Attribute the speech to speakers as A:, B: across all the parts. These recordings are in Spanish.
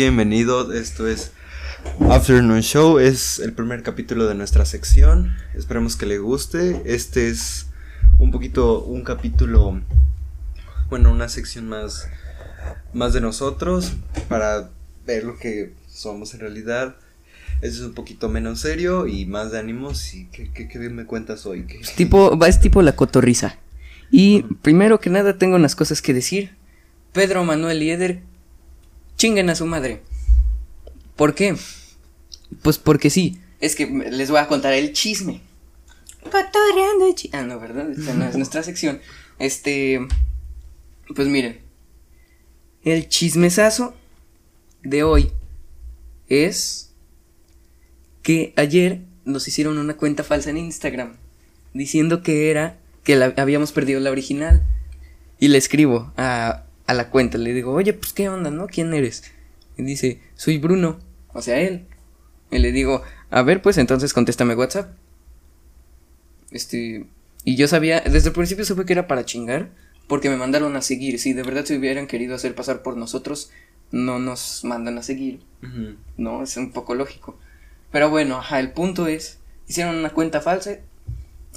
A: Bienvenido, esto es Afternoon Show, es el primer capítulo de nuestra sección, esperemos que le guste, este es un poquito un capítulo, bueno, una sección más, más de nosotros para ver lo que somos en realidad. Este es un poquito menos serio y más de ánimos. ¿Y qué, qué, qué me cuentas hoy? ¿Qué-
B: Tipo, va es tipo la cotorriza. Y primero que nada tengo unas cosas que decir. Pedro Manuel y Eder chinguen a su madre. ¿Por qué? Pues porque sí. Es que les voy a contar el chisme. Cotorreando Ah, no, ¿verdad? Esta no es nuestra sección. Este. Pues miren. El chismesazo de hoy es que ayer nos hicieron una cuenta falsa en Instagram diciendo que era que la, habíamos perdido la original. Y le escribo a, a la cuenta, le digo, oye, pues qué onda, ¿no? ¿Quién eres? Y dice, soy Bruno, o sea, él. Y le digo, a ver, pues entonces contéstame WhatsApp. Este, y yo sabía, desde el principio supe que era para chingar, porque me mandaron a seguir. Si de verdad se hubieran querido hacer pasar por nosotros, no nos mandan a seguir. No, es un poco lógico. Pero bueno, ajá, el punto es, hicieron una cuenta falsa,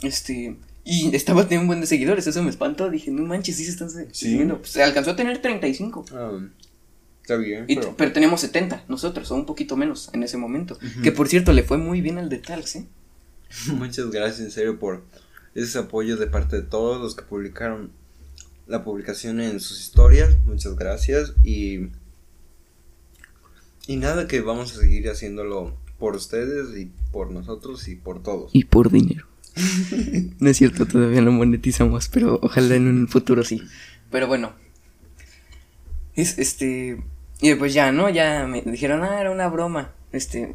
B: este, y estaba teniendo un buen de seguidores, eso me espantó, dije, no manches, sí se están
A: Sí.
B: siguiendo. Pues se alcanzó a tener 35,
A: Ah, está bien,
B: y,
A: pero...
B: pero teníamos 70 nosotros, o un poquito menos en ese momento. Que por cierto, le fue muy bien al de Talks, ¿eh?
A: Muchas gracias en serio por ese apoyo de parte de todos los que publicaron la publicación en sus historias. Muchas gracias y y nada que vamos a seguir haciéndolo por ustedes y por nosotros y por todos.
B: Y por dinero. no es cierto, todavía no monetizamos, pero ojalá en un futuro sí. Pero bueno. Es este. Y pues ya, ¿no? Ya me dijeron, ah, era una broma. Este.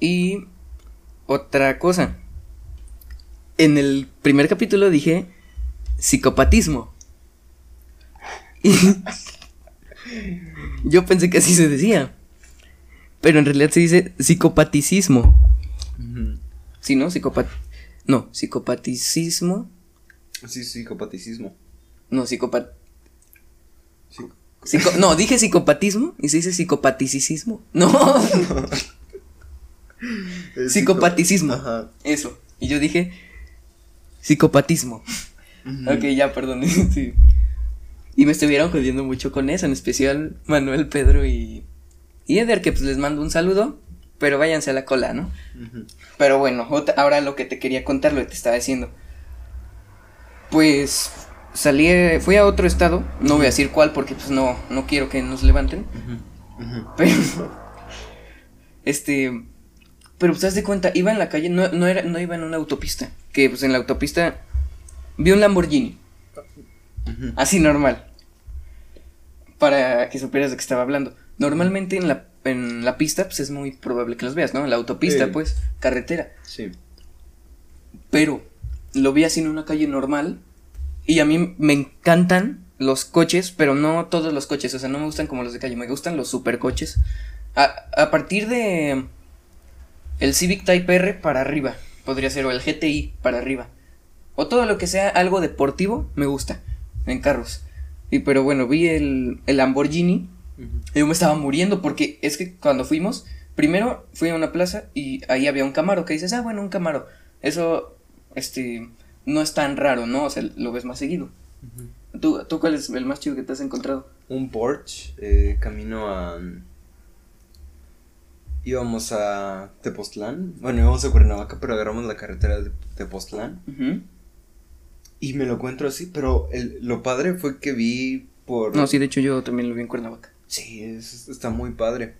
B: Y. Otra cosa. En el primer capítulo dije psicopatismo. Y. yo pensé que así se decía. Pero en realidad se dice psicopaticismo. Sí, ¿no? Psicopat... No, psicopaticismo.
A: Sí, psicopaticismo.
B: No, psicopat... Psico- No, dije psicopatismo y se dice psicopaticismo. No,
A: Es
B: psicopaticismo.
A: Ajá.
B: Eso. Y yo dije psicopatismo.
A: Ujú.
B: Ok, ya, perdón. sí. Y me estuvieron jodiendo mucho con eso, en especial Manuel, Pedro y... Y Eder, que pues les mando un saludo, pero váyanse a la cola, ¿no? Pero bueno, ahora lo que te quería contar, lo que te estaba diciendo. Pues salí, fui a otro estado, no voy a decir cuál porque pues no, no quiero que nos levanten, pero este, pero pues haz de cuenta, iba en la calle, no, no era, no iba en una autopista, que pues en la autopista vi un Lamborghini, así normal, para que supieras de qué estaba hablando. Normalmente en la, en la pista pues es muy probable que los veas, ¿no? En la autopista
A: Sí.
B: pues, carretera.
A: Sí.
B: Pero lo vi así en una calle normal. Y a mí me encantan los coches, pero no todos los coches. O sea, no me gustan como los de calle, me gustan los supercoches. A, a partir de el Civic Type R para arriba, podría ser, o el GTI para arriba. O todo lo que sea algo deportivo, me gusta en carros. Y pero bueno, vi el, el Lamborghini
A: Ujú.
B: y yo me estaba muriendo porque es que cuando fuimos, primero fui a una plaza y ahí había un Camaro que dices, ah, bueno, un Camaro. Eso, este, no es tan raro, ¿no? O sea, lo ves más seguido. ¿Tú, ¿Tú cuál es el más chido que te has encontrado?
A: un Porsche, eh, camino a... Íbamos a Tepoztlán, bueno, íbamos a Cuernavaca, pero agarramos la carretera de Tepoztlán y me lo encuentro así, pero el- lo padre fue que vi por...
B: No, sí, de hecho yo también lo vi en Cuernavaca.
A: Sí, es- está muy padre.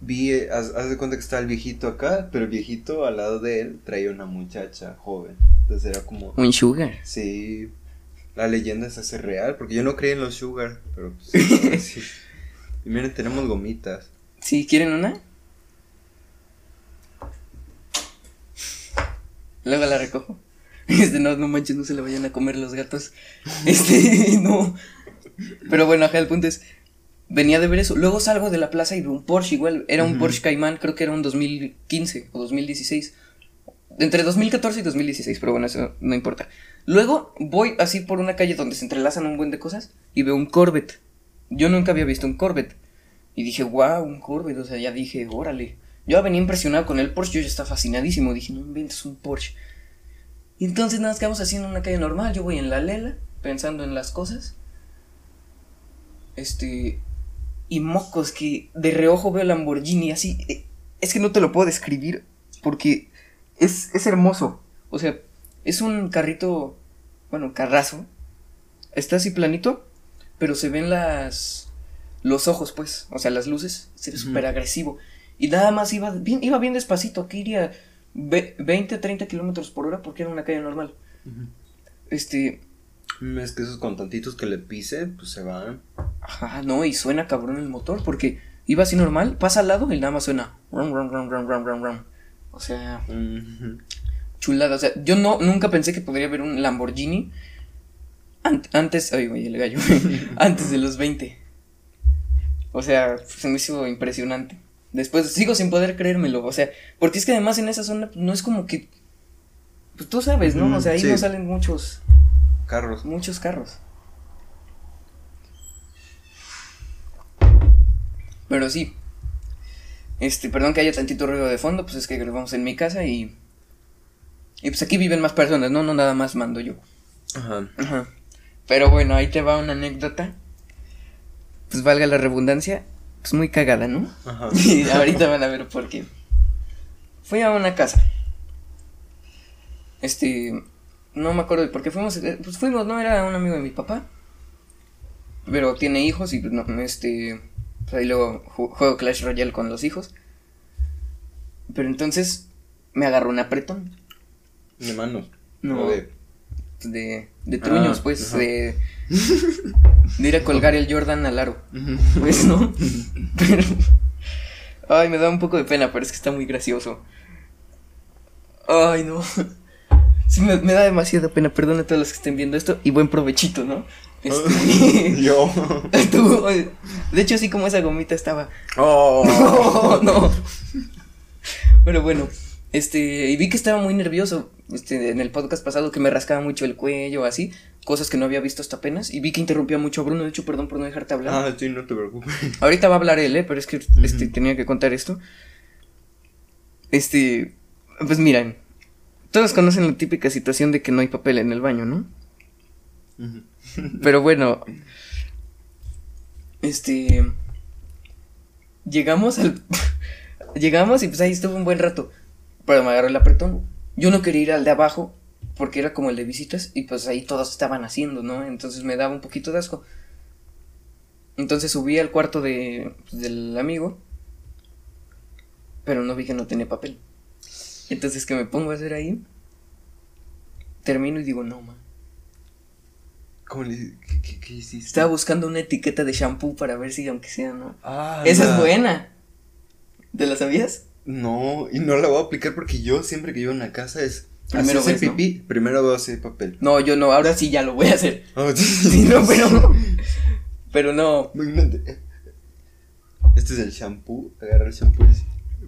A: Vi, eh, haz, haz de cuenta que está el viejito acá, pero el viejito al lado de él traía una muchacha joven. Entonces era como...
B: Un Sugar.
A: Sí, la leyenda se hace real, porque yo no creía en los sugar, pero pues, sí. Y miren, tenemos gomitas.
B: ¿Sí? ¿Quieren una? Luego la recojo. Este, no, no manches, no se la vayan a comer los gatos. Este, no. Pero bueno, ajá, el punto es. Venía de ver eso. Luego salgo de la plaza y veo un Porsche igual. Era un. Porsche Cayman, creo que era un 2015 o 2016. Entre 2014 y 2016, pero bueno, eso no importa. Luego voy así por una calle donde se entrelazan un buen de cosas y veo un Corvette. Yo nunca había visto un Corvette. Y dije, wow, un Corvette, o sea, ya dije, órale. Yo venía impresionado con el Porsche, yo ya estaba fascinadísimo, dije, no inventes un Porsche. Y entonces nada, quedamos así en una calle normal, yo voy en la lela, pensando en las cosas. Este, y mocos que de reojo veo Lamborghini así, eh, es que no te lo puedo describir porque es, es hermoso. O sea, es un carrito, bueno, carrazo. Está así planito, pero se ven las los ojos, pues, o sea, las luces, se ve súper agresivo. Y nada más iba bien, iba bien despacito, aquí iría 20, 30 kilómetros por hora porque era una calle normal. Este.
A: Es que esos con tantitos que le pise, pues se van.
B: Ajá, no, y suena cabrón el motor porque iba así normal, pasa al lado y nada más suena. O sea, chulada. O sea, yo no, nunca pensé que podría haber un Lamborghini antes, ay, el gallo, antes de los 20. O sea, se me hizo impresionante. Después sigo sin poder creérmelo, o sea, porque es que además en esa zona no es como que, pues tú sabes, ¿no? o sea, ahí no salen muchos
A: carros.
B: Muchos carros. Pero sí. Este, perdón que haya tantito ruido de fondo, pues es que grabamos en mi casa y. Y pues aquí viven más personas, ¿no? No nada más mando yo. Ajá. Ajá. Pero bueno, ahí te va una anécdota. Pues valga la redundancia, pues muy cagada, ¿no? Ajá. Y ahorita van a ver por qué. Fui a una casa. Este, no me acuerdo de por qué fuimos, eh, pues fuimos, ¿no? Era un amigo de mi papá. Pero tiene hijos y pues no, este, pues ahí luego juego Clash Royale con los hijos. Pero entonces me agarró un apretón.
A: ¿De manos?
B: No. De, de, de truños, ah, pues, de, de ir a colgar el Jordan al aro. Pues, ¿no? Pero, ay, me da un poco de pena, pero es que está muy gracioso. Ay, no. Sí, me, me, da demasiada pena, perdón a todos los que estén viendo esto y buen provechito, ¿no? Este, Yo. de hecho, así como esa gomita estaba. Oh. No, no. Pero bueno, este, y vi que estaba muy nervioso, este, en el podcast pasado que me rascaba mucho el cuello, así, cosas que no había visto hasta apenas, y vi que interrumpía mucho a Bruno, de hecho, perdón por no dejarte hablar.
A: Ah, sí, no te preocupes.
B: Ahorita va a hablar él, eh, pero es que, este, tenía que contar esto. Este, pues miren, todos conocen la típica situación de que no hay papel en el baño, ¿no? Pero bueno, este, llegamos al, llegamos y pues ahí estuvo un buen rato, pero me agarró el apretón. Yo no quería ir al de abajo porque era como el de visitas y pues ahí todos estaban haciendo, ¿no? Entonces me daba un poquito de asco. Entonces subí al cuarto de, pues, del amigo, pero no vi que no tenía papel. Entonces que me pongo a hacer ahí, termino y digo, no, ma.
A: ¿Cómo le ¿Qué, qué, hiciste?
B: Estaba buscando una etiqueta de shampoo para ver si aunque sea, ¿no? Ah, Esa es buena. ¿Te la sabías?
A: No, y no la voy a aplicar porque yo siempre que llevo a una casa es primero hacer pipí, primero voy a hacer papel.
B: No, yo no, ahora sí ya lo voy a hacer. Oh, sí, no, pero pero no.
A: Este es el shampoo, agarra el shampoo y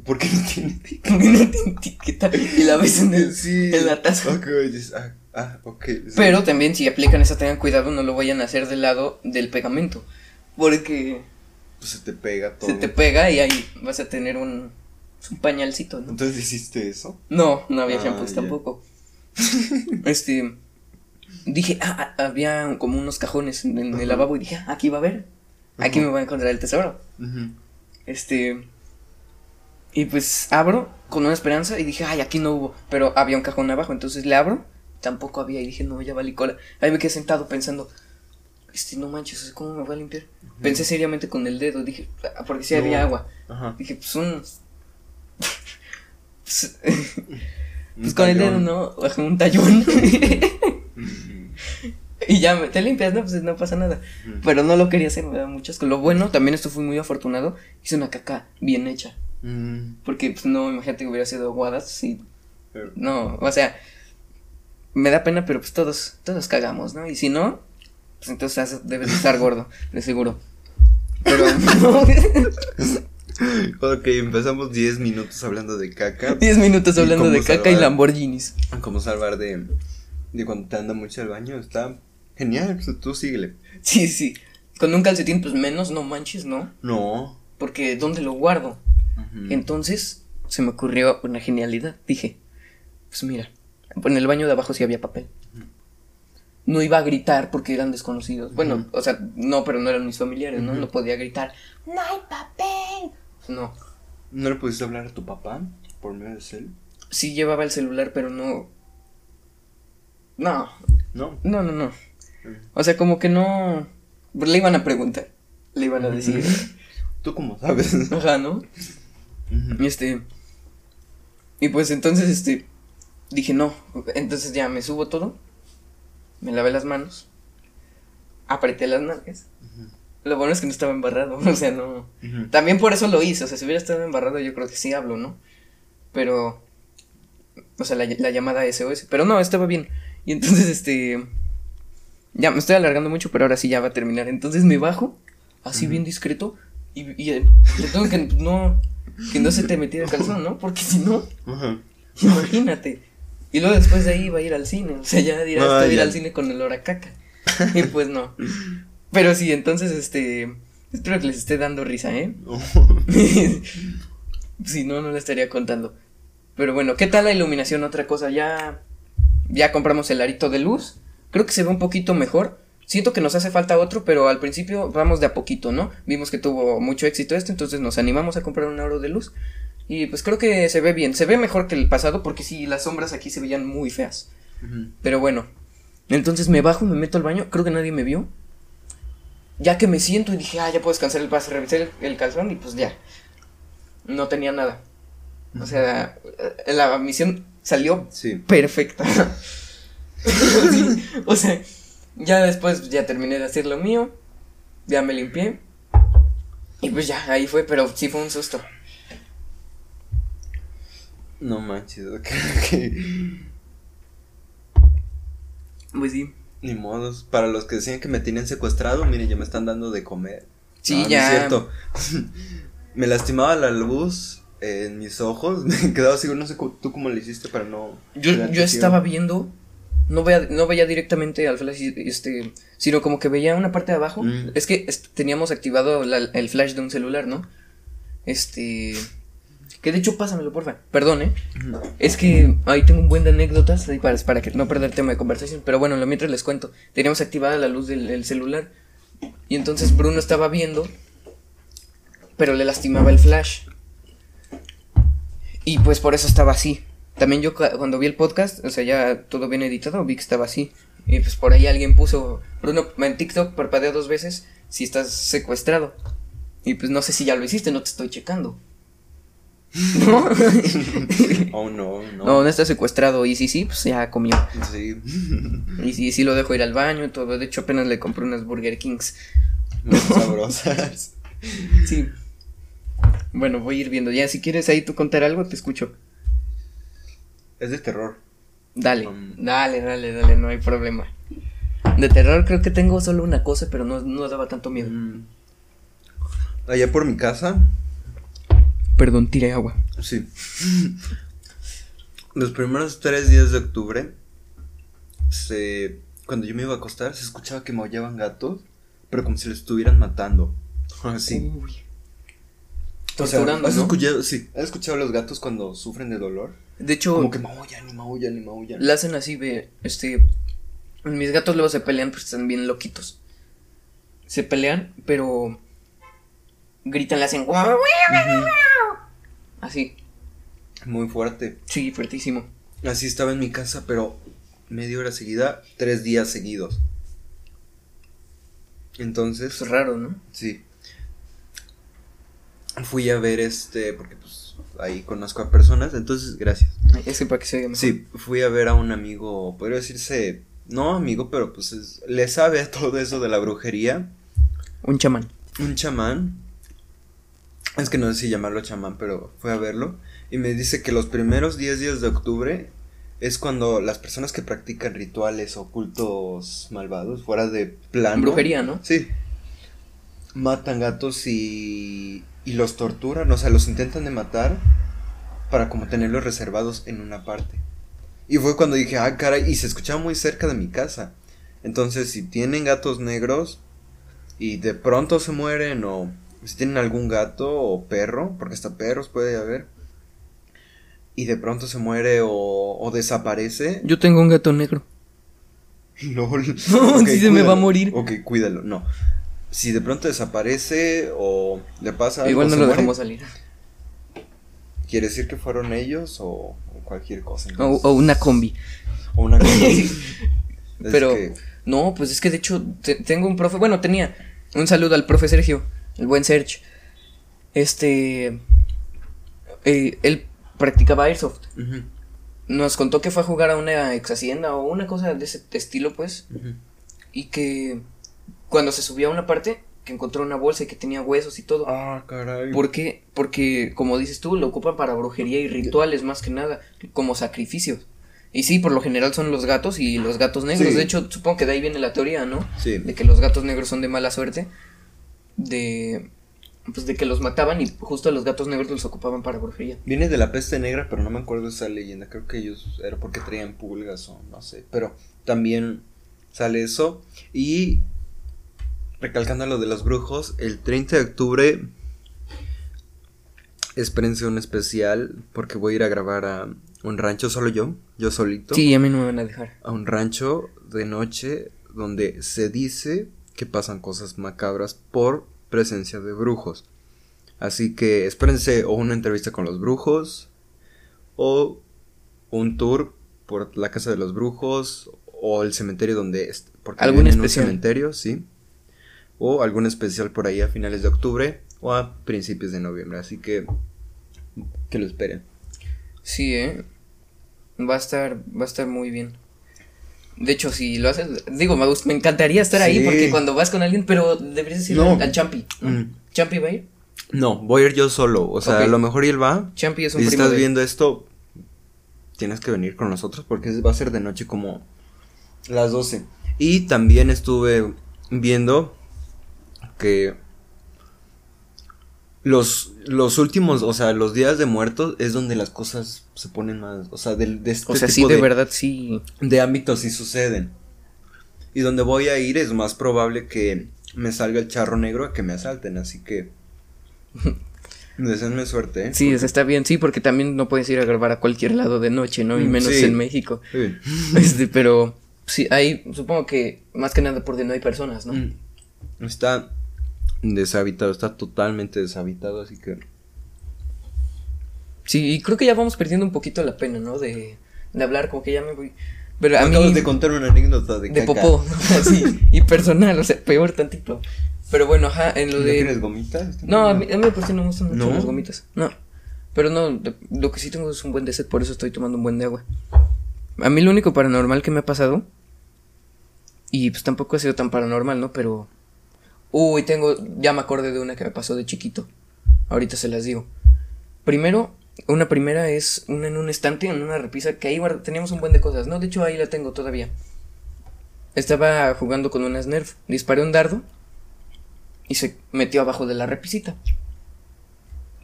A: ¿Por qué no tiene etiqueta?
B: ¿Por qué no tiene etiqueta? Y la ves en, el, en la taza.
A: Ok, ah, ah, ok.
B: Pero también si aplican esa, tengan cuidado, no lo vayan a hacer del lado del pegamento. Porque...
A: Pues se te pega todo.
B: Se te pega y ahí vas a tener un, un pañalcito, ¿no?
A: Entonces hiciste eso.
B: No, no había ah, tampoco. este... Dije, ah, había como unos cajones en, el lavabo y dije, aquí va a haber. Aquí me voy a encontrar el tesoro. Este y pues abro con una esperanza y dije, ay, aquí no hubo. Pero había un cajón abajo, entonces le abro. Tampoco había y dije, no, ya valí cola. Ahí me quedé sentado pensando, este, no manches, ¿cómo me voy a limpiar? Pensé seriamente con el dedo, dije, ah, porque si había agua. Dije, pues un. pues, pues con el dedo, ¿no? Un tallón. y ya me, te limpias, no, pues no pasa nada. Pero no lo quería hacer, me da muchas Lo bueno, también esto fui muy afortunado. Hice una caca bien hecha. Mm. Porque, pues, no, imagínate que hubiera sido aguadas, sí. No, o sea, me da pena, pero pues todos, todos cagamos, ¿no? Y si no, pues entonces debes estar gordo, de seguro. Pero
A: ok, empezamos 10 minutos hablando de caca.
B: 10 minutos hablando de caca y Lamborghinis.
A: Como salvar de, de cuando te anda mucho al baño, está genial, pues, tú síguele.
B: Sí, sí. Con un calcetín, pues menos, no manches, ¿no?
A: No.
B: porque ¿dónde lo guardo? Entonces se me ocurrió una genialidad. Dije, pues mira, en el baño de abajo sí había papel. No iba a gritar porque eran desconocidos. Bueno, o sea, no, pero no eran mis familiares, ¿no? No podía gritar, no hay papel. No,
A: ¿No le pudiste hablar a tu papá por medio de cel?
B: sí llevaba el celular, pero no... No,
A: No.
B: no, no, no. O sea, como que no... Le iban a preguntar. Le iban a decir,
A: ¿Tú cómo sabes?
B: ajá, ¿no?
A: Ujú.
B: Y este. Y pues entonces, este. Dije, no. Entonces ya me subo todo. Me lavé las manos. Apreté las nalgas. Lo bueno es que no estaba embarrado. O sea, no. También por eso lo hice. O sea, si hubiera estado embarrado, yo creo que sí hablo, ¿no? Pero. O sea, la, la llamada SOS. Pero no, estaba bien. Y entonces, este. Ya me estoy alargando mucho, pero ahora sí ya va a terminar. Entonces me bajo, así bien discreto. Y, y eh, le tengo que no. Que no se te metiera el calzón, ¿no? Porque si no.
A: Ajá.
B: Imagínate. Y luego después de ahí iba a ir al cine. O sea, ya dirás,
A: Ah,
B: ir al cine con el hora caca. Y pues no. Pero sí, entonces, este. Espero que les esté dando risa, ¿eh? si no, no le estaría contando. Pero bueno, ¿qué tal la iluminación? Otra cosa, ya. Ya compramos el arito de luz. Creo que se ve un poquito mejor. Siento que nos hace falta otro, pero al principio vamos de a poquito, ¿no? Vimos que tuvo mucho éxito este, entonces nos animamos a comprar un aro de luz. Y pues creo que se ve bien. Se ve mejor que el pasado porque sí, las sombras aquí se veían muy feas. Pero bueno, entonces me bajo, me meto al baño, creo que nadie me vio. Ya que me siento y dije, ah, ya puedo descansar el paso, revisé el, el calzón y pues ya. No tenía nada. O sea, la misión salió
A: Sí.
B: perfecta. Sí, o sea, ya después ya terminé de hacer lo mío, ya me limpié. Y pues ya, ahí fue, pero sí fue un susto.
A: No manches, que.
B: Pues sí.
A: Ni modos. Para los que decían que me tenían secuestrado, miren, ya me están dando de comer.
B: Sí,
A: No, no
B: ya.
A: es cierto. me lastimaba la luz en mis ojos. Me quedaba así, no sé tú cómo le hiciste para no.
B: Yo, yo estaba viendo, no veía, no veía directamente al flash, este, sino como que veía una parte de abajo.
A: Mm.
B: Es que est- teníamos activado la- el flash de un celular, ¿no? Este, que de hecho pásamelo, porfa. Perdón, ¿eh? Es que ahí tengo un buen de anécdotas ahí para, para que no perder tema de conversación. Pero bueno, lo mientras les cuento. Teníamos activada la luz del, del celular. Y entonces Bruno estaba viendo. Pero le lastimaba el flash. Y pues por eso estaba así. También yo cu- cuando vi el podcast, o sea, ya todo bien editado, vi que estaba así. Y pues por ahí alguien puso, Bruno, en TikTok parpadea dos veces si estás secuestrado. Y pues no sé si ya lo hiciste, no te estoy checando. ¿No?
A: Oh, no, no.
B: No, no está secuestrado. Y si sí, pues ya comió.
A: Sí.
B: Y si sí lo dejo ir al baño y todo. De hecho, apenas le compré unas Burger Kings.
A: Muy sabrosas.
B: Sí. Bueno, voy a ir viendo. Ya, si quieres ahí tú contar algo, te escucho.
A: Es de terror.
B: Dale,
A: Um.
B: dale, dale, dale, no hay problema. De terror creo que tengo solo una cosa, pero no, no daba tanto miedo.
A: Mm. Allá por mi casa,
B: Perdón, tiré agua.
A: sí. Los primeros tres días de octubre, se, cuando yo me iba a acostar, se escuchaba que maullaban gatos, pero como si los estuvieran matando. Así.
B: Uy.
A: O sea,
B: Torturando,
A: ¿has
B: ¿no?
A: escuchado, sí, ¿has escuchado a los gatos cuando sufren de dolor?
B: De hecho,
A: Como que maullan y maullan y maullan.
B: la hacen así, ve, este... Mis gatos luego se pelean porque están bien loquitos. Se pelean, pero... Gritan, le hacen...
A: Ujú.
B: Así.
A: Muy fuerte.
B: Sí, fuertísimo.
A: Así estaba en mi casa, pero media hora seguida, tres días seguidos. Entonces,
B: Es raro, ¿no?
A: sí. Fui a ver este, porque pues ahí conozco a personas, entonces, gracias.
B: Ese para que se oiga mejor.
A: Sí, fui a ver a un amigo, podría decirse, no amigo, pero pues es- le sabe a todo eso de la brujería.
B: Un chamán.
A: un chamán. Es que no sé si llamarlo chamán, pero fue a verlo. Y me dice que los primeros 10 días de octubre es cuando las personas que practican rituales o cultos malvados, fuera de plano.
B: Brujería, ¿no?
A: Sí. Matan gatos y. y los torturan, o sea, los intentan de matar para como tenerlos reservados en una parte. Y fue cuando dije, ah, caray, y se escuchaba muy cerca de mi casa. Entonces, si tienen gatos negros y de pronto se mueren o si tienen algún gato o perro, porque hasta perros puede haber, y de pronto se muere o, o desaparece.
B: Yo tengo un gato negro.
A: LOL.
B: No, sí se me va a morir.
A: Ok, cuídalo. No. Si de pronto desaparece o le pasa algo,
B: Igual no lo
A: muere,
B: dejamos salir.
A: ¿Quiere decir que fueron ellos o, o cualquier cosa?
B: O, una combi.
A: O una. Es
B: Pero,
A: que-
B: no, pues es que de hecho te- tengo un profe, bueno, tenía un saludo al profe Sergio, el buen Serge. Este, eh, él practicaba Airsoft. Nos contó que fue a jugar a una ex hacienda o una cosa de ese estilo, pues, y que cuando se subía a una parte, que encontró una bolsa y que tenía huesos y todo.
A: Ah, caray.
B: ¿Por qué? Porque, como dices tú, lo ocupan para brujería y rituales más que nada, como sacrificios. Y sí, por lo general son los gatos y los gatos negros.
A: Sí.
B: De hecho, supongo que de ahí viene la teoría, ¿no?
A: Sí.
B: De que los gatos negros son de mala suerte. De. Pues de que los mataban y justo a los gatos negros los ocupaban para brujería.
A: Viene de la peste negra, pero no me acuerdo esa leyenda. Creo que ellos era porque traían pulgas o no sé. Pero también sale eso. Y recalcando lo de los brujos, el 30 de octubre espérense un especial porque voy a ir a grabar a un rancho solo yo, yo solito.
B: Sí, a mí no me van a dejar.
A: A un rancho de noche donde se dice que pasan cosas macabras por presencia de brujos. Así que espérense o una entrevista con los brujos o un tour por la casa de los brujos o el cementerio donde porque
B: Algún
A: en un cementerio, sí. O algún especial por ahí a finales de octubre o a principios de noviembre, así que que lo esperen.
B: Sí, eh. Va a estar, va a estar muy bien. De hecho, si lo haces, digo, me, me encantaría estar ahí porque cuando vas con alguien, pero deberías ir
A: No.
B: al, al Champi.
A: Mm.
B: ¿Champi va a ir?
A: No, voy a ir yo solo, o sea, a lo mejor él va,
B: Champi es un
A: si
B: primo
A: estás
B: de-
A: viendo esto, tienes que venir con nosotros porque va a ser de noche como las 12. Y también estuve viendo que los, los últimos, o sea, los días de muertos es donde las cosas se ponen más, o sea, del- de, este
B: O sea, sí,
A: tipo
B: de verdad, sí.
A: de ámbitos sí suceden. Y donde voy a ir es más probable que me salga el charro negro a que me asalten, así que deseenme suerte, ¿eh?
B: Sí, sea, está bien, sí, porque también no puedes ir a grabar a cualquier lado de noche, ¿no? Y
A: Mm,
B: menos
A: sí.
B: en México.
A: Sí.
B: Este, pero sí, ahí supongo que más que nada porque no hay personas, ¿no?
A: Mm. Está deshabitado, está totalmente deshabitado, así que.
B: Sí, y creo que ya vamos perdiendo un poquito la pena, ¿no? De, de hablar, como que ya me voy. Pero a mí.
A: Acabas de contar una anécdota de,
B: de
A: caca.
B: popó, sí, y personal, o sea, peor tantito. Pero bueno, ajá, en lo
A: ¿No
B: de.
A: tienes gomitas?
B: No, a mí, a mí por sí no me gustan mucho
A: ¿No?
B: las gomitas. No. Pero no, de- lo que sí tengo es un buen de sed, por eso estoy tomando un buen de agua. A mí lo único paranormal que me ha pasado. Y pues tampoco ha sido tan paranormal, ¿no? Pero. Uy, tengo. Ya me acordé de una que me pasó de chiquito. Ahorita se las digo. Primero, una primera es una en un estante, en una repisa, que ahí teníamos un buen de cosas, ¿no? De hecho, ahí la tengo todavía. Estaba jugando con unas Nerf. Disparé un dardo. Y se metió abajo de la repisita.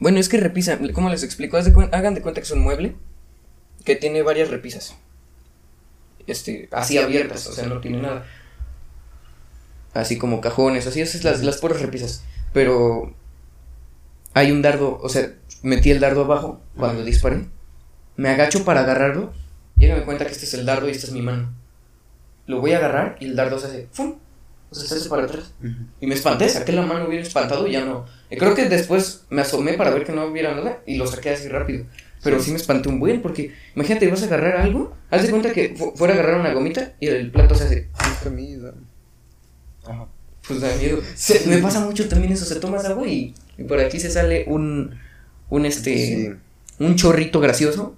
B: Bueno, es que repisa, ¿cómo les explico? Hagan de cuenta que es un mueble que tiene varias repisas. Este, así abiertas, o sea, no tiene nada. Así como cajones, así esas las, las puras repisas. Pero hay un dardo, o sea, metí el dardo abajo cuando disparé. Me agacho para agarrarlo y me cuenta que este es el dardo y esta es mi mano. Lo voy a agarrar y el dardo se hace ¡fum! O sea, se hace para atrás. Y me espanté, saqué la mano bien espantado y ya no. Y creo que después me asomé para ver que no hubiera nada y lo saqué así rápido. Pero sí me espanté un buen porque imagínate, vas a agarrar algo, haz de cuenta que fu- fuera a agarrar una gomita y el plato se hace,
A: comida.
B: Pues da miedo. Se- me pasa mucho también eso, se tomas agua y, y por aquí se sale un, un este,
A: Sí.
B: un chorrito gracioso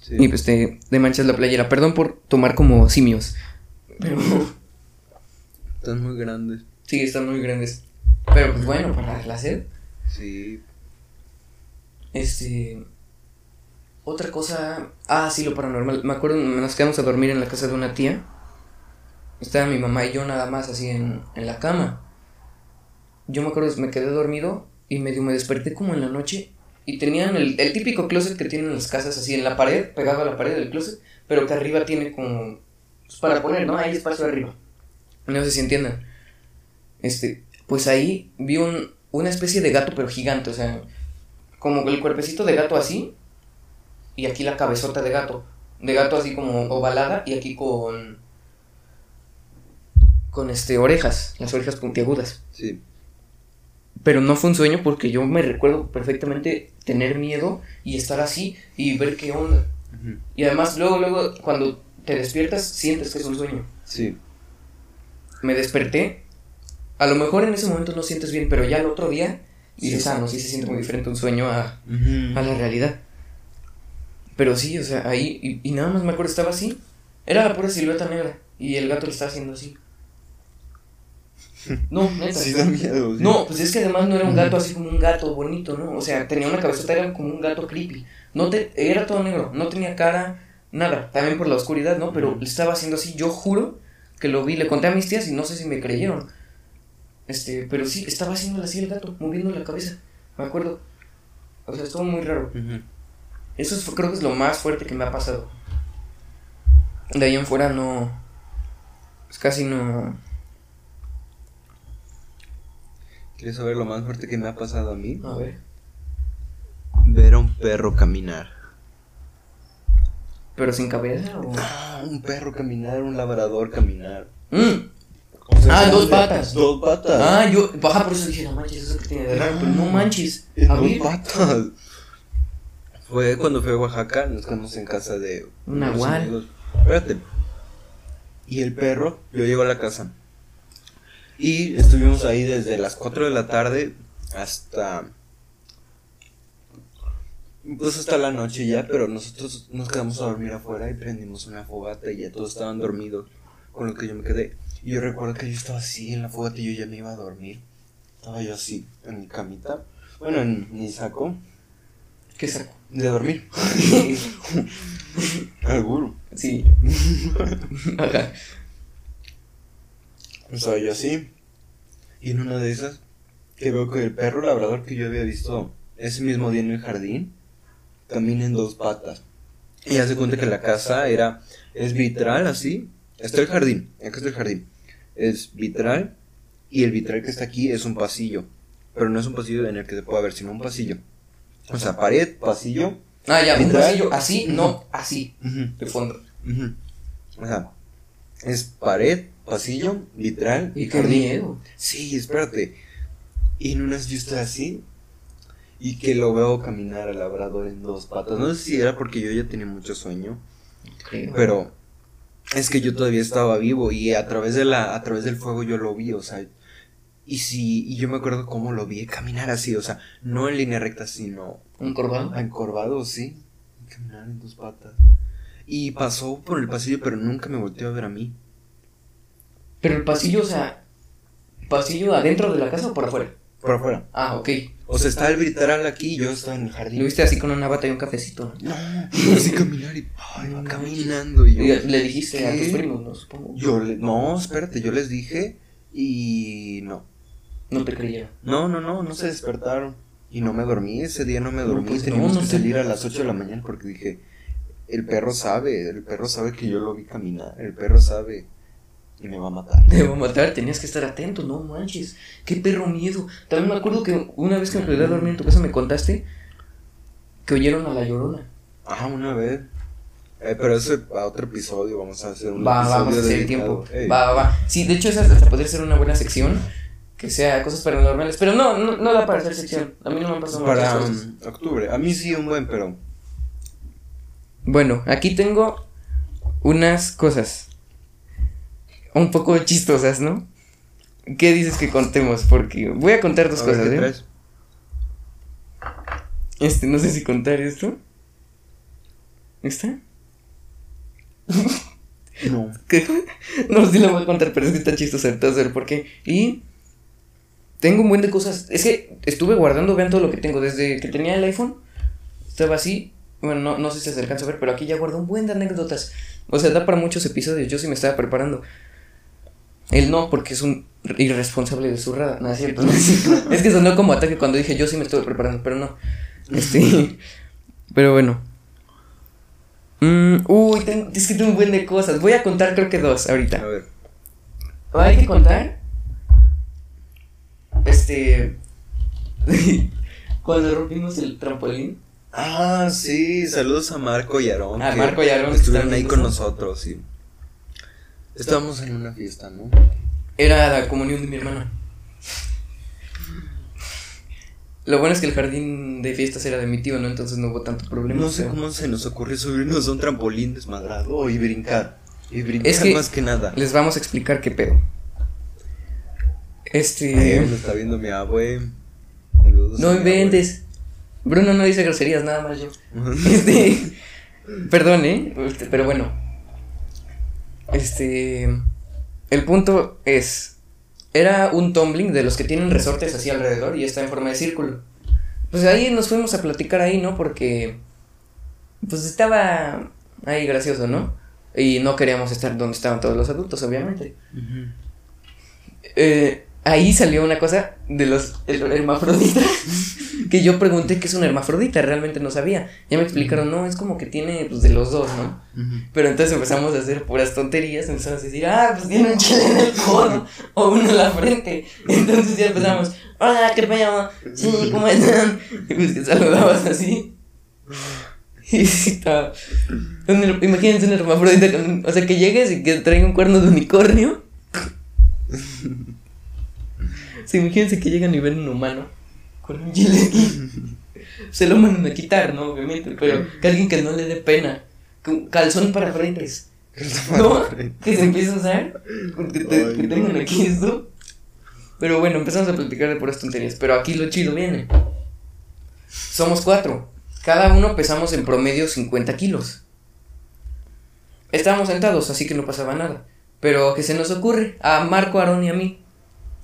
A: sí.
B: y pues te, te manchas la playera. Perdón por tomar como simios, pero
A: Están muy grandes.
B: sí, están muy grandes. Pero pues bueno, para la sed.
A: Sí.
B: Este. Otra cosa. Ah, sí, lo paranormal. Me acuerdo, nos quedamos a dormir en la casa de una tía. Estaba mi mamá y yo nada más así en, en la cama. Yo me acuerdo, me quedé dormido y medio me desperté como en la noche. Y tenían el, el típico closet que tienen las casas así en la pared, pegado a la pared del closet, pero que arriba tiene como. Pues para poner, ¿no? Hay espacio arriba. No sé si entiendan. Este, Pues ahí vi un, una especie de gato, pero gigante, o sea, como el cuerpecito de gato así, y aquí la cabezota de gato. De gato así como ovalada, y aquí con. Con este, orejas, las orejas puntiagudas.
A: Sí.
B: Pero no fue un sueño porque yo me recuerdo perfectamente tener miedo y estar así y ver qué onda. Y además, luego, luego, cuando te despiertas, sientes que es un sueño.
A: Sí.
B: Me desperté. A lo mejor en ese momento no sientes bien, pero ya el otro día dices, ah, no, sí se siente muy diferente un sueño a, a la realidad. Pero sí, o sea, ahí, y, y nada más me acuerdo, estaba así. Era la pura silueta negra. Y el gato le estaba haciendo así. No, neta.
A: Sí da miedo. sí.
B: No, pues es que además no era un gato así como un gato bonito, ¿no? O sea, tenía una cabezota, era como un gato creepy. No te, era todo negro, no tenía cara, nada. También por la oscuridad, ¿no? Pero le estaba haciendo así, yo juro que lo vi, le conté a mis tías y no sé si me creyeron. Este, pero sí, estaba haciendo así el gato, moviendo la cabeza. Me acuerdo. O sea, estuvo muy raro. Eso es- creo que es lo más fuerte que me ha pasado. De ahí en fuera no. Pues casi no.
A: ¿Quieres saber lo más fuerte que me ha pasado a mí?
B: A ver.
A: Ver a un perro caminar.
B: ¿Pero sin cabeza o.?
A: Ah, un perro caminar, un labrador caminar.
B: Mm.
A: O sea,
B: Ah, dos patas.
A: Dos patas.
B: Ah, yo. Baja, por eso dije, no manches, eso que tiene de raro. Pero no manches.
A: En
B: A
A: dos
B: ver.
A: patas. Fue cuando fui a Oaxaca, nos quedamos en casa de
B: Un nahual.
A: Espérate. Y el perro, yo llego a la casa. Y estuvimos ahí desde las 4 de la tarde hasta. Pues hasta la noche ya, pero nosotros nos quedamos a dormir afuera y prendimos una fogata y ya todos estaban dormidos. Con lo que yo me quedé. Y yo recuerdo que yo estaba así en la fogata y yo ya me iba a dormir. Estaba yo así, en mi camita. Bueno, en mi saco
B: ¿Qué saco?
A: de dormir. Seguro.
B: Sí. Ajá.
A: Estaba yo así. Y en una de esas, que veo que el perro labrador que yo había visto ese mismo día en el jardín, camina en dos patas. Y hace cuenta que la casa era, es vitral así. Está el jardín, acá está el jardín. Es vitral y el vitral que está aquí es un pasillo. Pero no es un pasillo en el que se pueda ver, sino un pasillo. O sea, pared, pasillo.
B: Ah, ya, un
A: Vitral.
B: pasillo así, no, así, de fondo.
A: O sea, es pared, pasillo, vitral
B: Y
A: jardín. Sí, espérate. Y en unas yo estoy así y que lo veo caminar al labrador en dos patas. No sé si era porque yo ya tenía mucho sueño, pero es que yo todavía estaba vivo y a través de la a través del fuego yo lo vi, o sea, y sí, y yo me acuerdo cómo lo vi caminar así, o sea, no en línea recta, sino
B: ¿Un corbán?
A: encorvado, sí, caminar en dos patas. Y pasó por el pasillo, pero nunca me volteó a ver a mí.
B: Pero el pasillo, o sea, ¿pasillo adentro de la casa o por afuera?
A: Por afuera.
B: Ah, ok.
A: O sea, está el vitral aquí y yo estaba en el jardín.
B: Lo viste así con una bata y un cafecito.
A: No, así caminar y ay, va caminando y yo.
B: Y le dijiste a tus primos, ¿no? Supongo.
A: Yo le- no, espérate, yo les dije y no.
B: No te creyeron.
A: No, no, no, no se despertaron. Y no me dormí, ese día no me
B: No,
A: dormí,
B: pues no,
A: teníamos
B: no
A: que salir a las 8 de la mañana porque dije, el perro sabe, el perro sabe que yo lo vi caminar, el perro sabe me va a matar.
B: Te va a matar, tenías que estar atento, no manches. Qué perro miedo. También me acuerdo que una vez que me quedé a dormir en tu casa me contaste que oyeron a la llorona.
A: Ah, una vez. Eh, pero eso a otro episodio, vamos a hacer un
B: Va,
A: episodio
B: vamos a hacer el tiempo.
A: Ey.
B: Va, va, va. Sí, de hecho, esa hasta podría ser una buena sección. Que sea cosas paranormales. Pero no, no, no da para hacer sección. A mí no me han pasado muchas
A: Para
B: cosas.
A: um, octubre. A mí sí, un buen, pero.
B: Bueno, aquí tengo unas cosas. Un poco chistosas, ¿no? ¿Qué dices que contemos? Porque voy a contar dos
A: A
B: cosas,
A: ¿qué
B: ¿eh?
A: traes?
B: Este, no sé si contar esto. ¿Está?
A: No.
B: ¿Qué? No, sí la voy a contar, pero es que está chistoso, entonces ver por qué. Y tengo un buen de cosas. Es que estuve guardando, vean todo lo que tengo. Desde que tenía el iPhone, estaba así. Bueno, no, no sé si se alcanza a ver, pero aquí ya guardo un buen de anécdotas. O sea, da para muchos episodios. Yo sí me estaba preparando. Él no, porque es un irresponsable de zurrada. No, es cierto. no es cierto. Es que sonó como ataque cuando dije yo sí me estuve preparando, pero no. Este. Pero bueno. Mm, uy, tengo- es que tengo un buen de cosas. Voy a contar creo que dos
A: A
B: ahorita.
A: ver.
B: Hay que contar este. cuando rompimos el trampolín.
A: Ah, sí, saludos a Marco y Aarón.
B: A Marco y Aarón, que
A: Estuvieron ahí con nosotros, sí. Estábamos en una fiesta, ¿no?
B: Era la comunión de mi hermana. Lo bueno es que el jardín de fiestas era de mi tío, ¿no? Entonces no hubo tanto problema.
A: No sé
B: pero-
A: cómo se nos ocurrió subirnos a un trampolín desmadrado y brincar. Y brincar
B: Es que-
A: más que nada.
B: Les vamos a explicar qué pedo.
A: Ay,
B: Este.
A: lo está viendo mi abue. Saludos.
B: No inventes. Bruno no dice groserías, nada más yo. Este. Perdón, ¿eh? Pero bueno. Este. El punto es. Era un tumbling de los que tienen resortes así alrededor y está en forma de círculo. Pues ahí nos fuimos a platicar ahí, ¿no? Porque. Pues estaba ahí gracioso, ¿no? Y no queríamos estar donde estaban todos los adultos, obviamente. Eh, ahí salió una cosa de los her- hermafroditas que yo pregunté qué es un hermafrodita, realmente no sabía. Ya me explicaron, no, es como que tiene pues de los dos, ¿no? Pero entonces empezamos a hacer puras tonterías, empezamos a decir, ah, pues tiene un chile en el codo o uno en la frente. Entonces ya empezamos, hola, ¿qué pedo? Sí, ¿cómo están? Y pues que saludabas así. Y estaba. un Imagínense un hermafrodita, con- o sea, que llegues y que traiga un cuerno de unicornio. Sí, imagínense que llegan y ven un humano con un chile aquí. Se lo mandan a quitar, ¿no? Obviamente, pero que alguien que no le dé pena. Calzón para frentes. ¿No? Que se empiece a usar. Que, te- que tengan aquí esto. Pero bueno, empezamos a platicar de puras tonterías. Pero aquí lo chido viene. Somos cuatro. Cada uno pesamos en promedio 50 kilos. Estábamos sentados, así que no pasaba nada. Pero ¿qué se nos ocurre? A Marco, Aarón y a mí.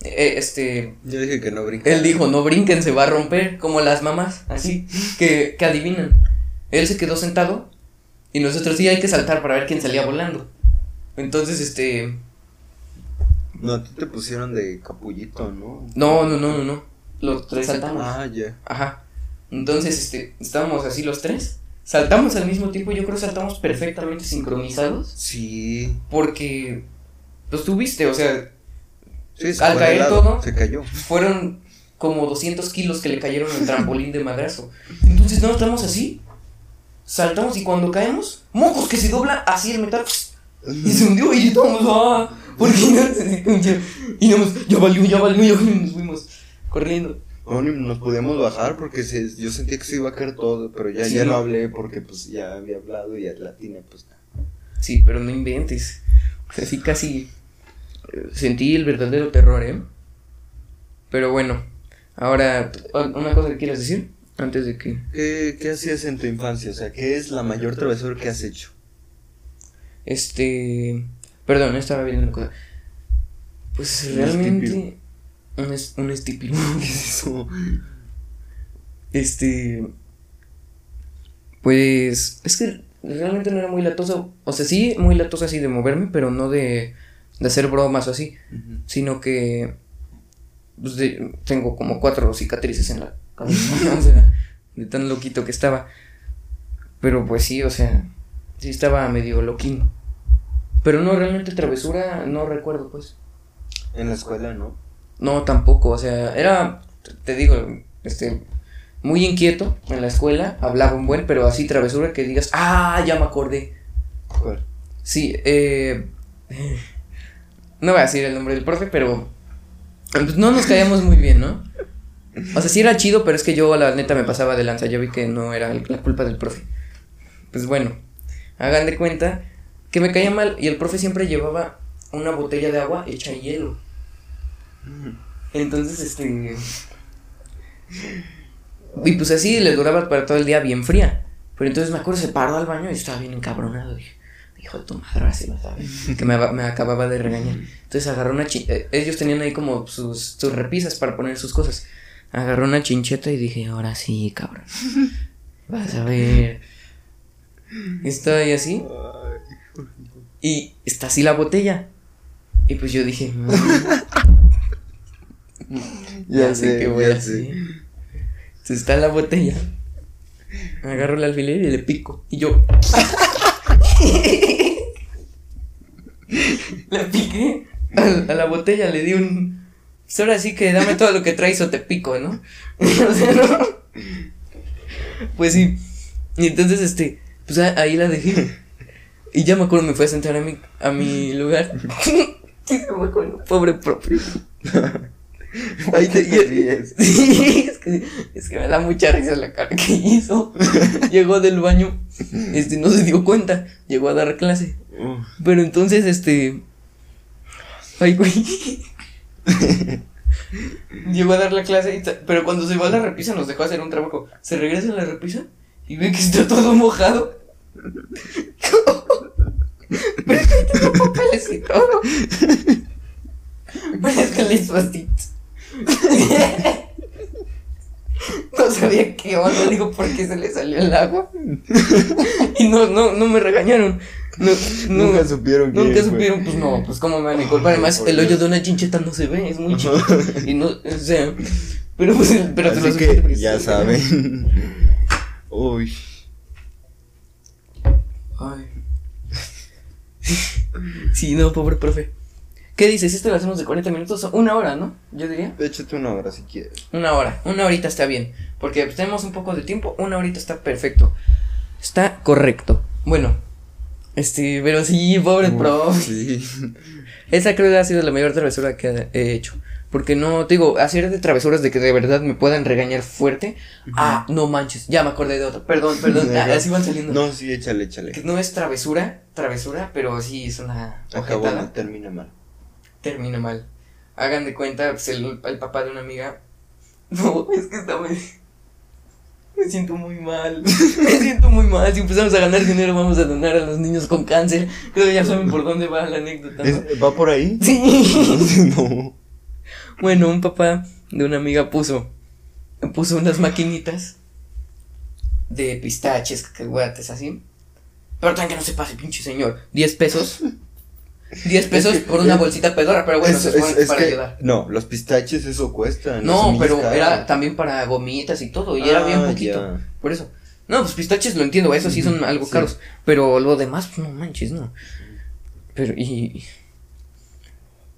B: Eh, este.
A: Yo dije que no brinca.
B: Él dijo, no brinquen, se va a romper, como las mamás, así, que, que adivinan. Él se quedó sentado y nosotros sí hay que saltar para ver quién salía volando. Entonces, este...
A: No, a ti te pusieron de capullito, ¿no?
B: No, no, no, no, no. Los tres saltamos.
A: Ah, ya.
B: Ajá. Entonces, este, estábamos así los tres. Saltamos al mismo tiempo, yo creo que saltamos perfectamente sincronizados.
A: Sí.
B: Porque, pues tú viste, o sea,
A: Sí, se
B: Al caer todo.
A: Se cayó.
B: fueron como 200 kilos que le cayeron al trampolín de madrazo. Entonces, no, estamos así. Saltamos y cuando caemos, mocos que se dobla así el metal. Y se hundió y estamos, ah, ¿por qué no se escucha? Y nos, ya valió, ya valió, ya valió, y nos fuimos corriendo.
A: No, ni nos podíamos bajar porque se, yo sentía que se iba a caer todo, pero ya,
B: Sí,
A: ya
B: no.
A: hablé porque pues ya había hablado y Atlatina pues
B: Sí, pero no inventes. Así casi sentí el verdadero terror, ¿eh? Pero bueno, ahora, ¿una cosa que quieras decir? Antes de que...
A: ¿Qué, ¿Qué hacías en tu infancia? O sea, ¿qué es la mayor travesura que has hecho?
B: Este. Perdón, estaba viendo una cosa. Pues
A: Un
B: realmente. Un, es, un estípiro.
A: ¿Qué es eso?
B: Este. Pues. Es que realmente no era muy latoso. O sea, sí, muy latoso así de moverme, pero no de. De hacer bromas o así. Sino que. Pues de- tengo como cuatro cicatrices en la cabeza. ¿no? O sea, de tan loquito que estaba. Pero pues sí, o sea. Sí estaba medio loquín. Pero no, realmente travesura, no recuerdo, pues.
A: En la escuela, ¿no?
B: No, tampoco, o sea, era, te digo, este, muy inquieto en la escuela, hablaba un buen, pero así travesura que digas, ah, ya me acordé.
A: ¿Cuál?
B: Sí, eh, no voy a decir el nombre del profe, pero no nos caíamos muy bien, ¿no? O sea, sí era chido, pero es que yo la neta me pasaba de lanza, yo vi que no era la culpa del profe. Pues bueno, hagan de cuenta que me caía mal y el profe siempre llevaba una botella de agua hecha de hielo. Entonces, este. Y pues así le duraba para todo el día bien fría. Pero entonces me acuerdo, se paró al baño y estaba bien encabronado. Dije, hijo de tu madre, ahora sí lo sabes. Que me, me acababa de regañar. Entonces agarró una eh, Ellos tenían ahí como sus, sus repisas para poner sus cosas. Agarró una chincheta y dije, ahora sí, cabrón. Vas a ver. Ahí así. Y está así la botella. Y pues yo dije, "Mm, ya, sé qué voy a hacer. Entonces está la botella. Agarro el alfiler y le pico. Y yo. le piqué a, a la botella, le di un. Pues ahora sí que dame todo lo que traes o te pico, ¿no? o sea, ¿no? Pues sí. Y entonces, este, pues ahí la dejé. Y ya me acuerdo, me fui a sentar a mi, a mi lugar. pobre propio. Ahí te ríes. Sí, es que, es que me da mucha risa la cara que hizo. Llegó del baño, este, no se dio cuenta, llegó a dar clase. Pero entonces, este. Ay, güey. llegó a dar la clase, pero cuando se va a la repisa nos dejó hacer un trabajo. Se regresa a la repisa y ve que está todo mojado. pero es que tengo papeles y todo. Pero es que le hizo así. No sabía qué onda, digo, ¿por qué se le salió el agua? Y no, no, no me regañaron.
A: nunca supieron
B: que Nunca supieron, pues no, pues cómo me van a culpar. Además, el hoyo de una chincheta no se ve, es muy chiquito. Y no, o sea, pero pues, pero
A: Así te lo que ya saben. Uy.
B: Ay. Sí, no, pobre profe. ¿Qué dices? Esto lo hacemos de 40 minutos, una hora, ¿no? Yo diría.
A: Échate una hora si quieres.
B: Una hora, una horita está bien. Porque tenemos un poco de tiempo, una horita está perfecto. Está correcto. Bueno, este, pero sí, pobre profe. Sí. Esa creo que ha sido la mayor travesura que he hecho. Porque no, te digo, hacer de travesuras de que de verdad me puedan regañar fuerte. Ah, no manches, ya me acordé de otro. Perdón, perdón, así van saliendo.
A: No, sí, échale, échale.
B: no es travesura, travesura, pero sí es una.
A: Acabó, termina mal
B: termina mal. Hagan de cuenta, pues el, papá de una amiga. No, es que está muy. Me siento muy mal. Me siento muy mal. Si empezamos a ganar dinero, vamos a donar a los niños con cáncer. Creo que ya saben por dónde va la anécdota.
A: ¿Va por ahí?
B: Sí. no. Bueno, un papá de una amiga puso. Puso unas maquinitas de pistaches, cacahuates, así. Pero también que no se pase, pinche señor. 10 pesos 10 pesos por una bolsita pedora, pero bueno, se supone para ayudar.
A: No, los pistaches eso cuesta.
B: No, pero era también para gomitas y todo, y era bien ah, poquito. Por eso. No, pues pistaches lo entiendo, eso sí son algo caros. Pero lo demás, pues no manches, no. Pero, y.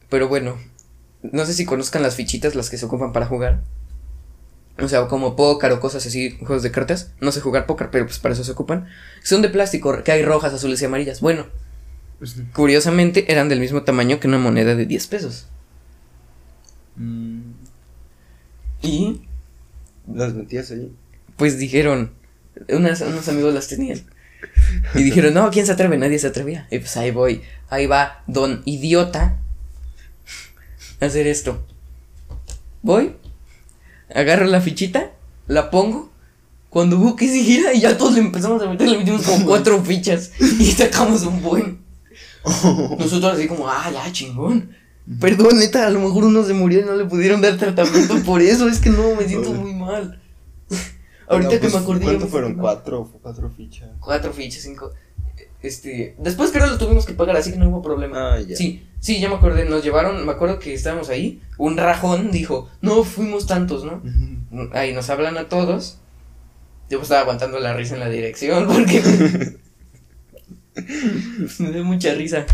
B: Pero bueno, no sé si conozcan las fichitas, las que se ocupan para jugar. O sea, como póker o cosas así, juegos de cartas. No sé jugar póker, pero pues para eso se ocupan. Son de plástico, que hay rojas, azules y amarillas. Bueno, curiosamente eran del mismo tamaño que una moneda de 10 pesos. Mm. Y.
A: ¿Las metías ahí?
B: Pues dijeron, unos amigos las tenían. Y dijeron, no, ¿quién se atreve? Nadie se atrevía. Y pues ahí voy, ahí va don idiota a hacer esto. Voy, agarro la fichita, la pongo. Cuando veo que se gira y ya todos le empezamos a meter, le metimos como cuatro fichas y sacamos un buen. Nosotros así como, ah, ya, chingón. Perdón, neta, a lo mejor uno se murió y no le pudieron dar tratamiento por eso. Es que no, me siento muy mal. Ahorita que
A: pues,
B: me acordé.
A: ¿Cuánto fueron? ¿Cuatro? ¿Cuatro fichas?
B: Cuatro fichas, cinco. Este. Después creo que lo tuvimos que pagar, así que no hubo problema. Ah, ya. Sí, sí, ya me acordé. Nos llevaron, me acuerdo que estábamos ahí. Un rajón dijo, no fuimos tantos, ¿no? Ahí nos hablan a todos. Yo estaba aguantando la risa en la dirección porque. me dio mucha risa.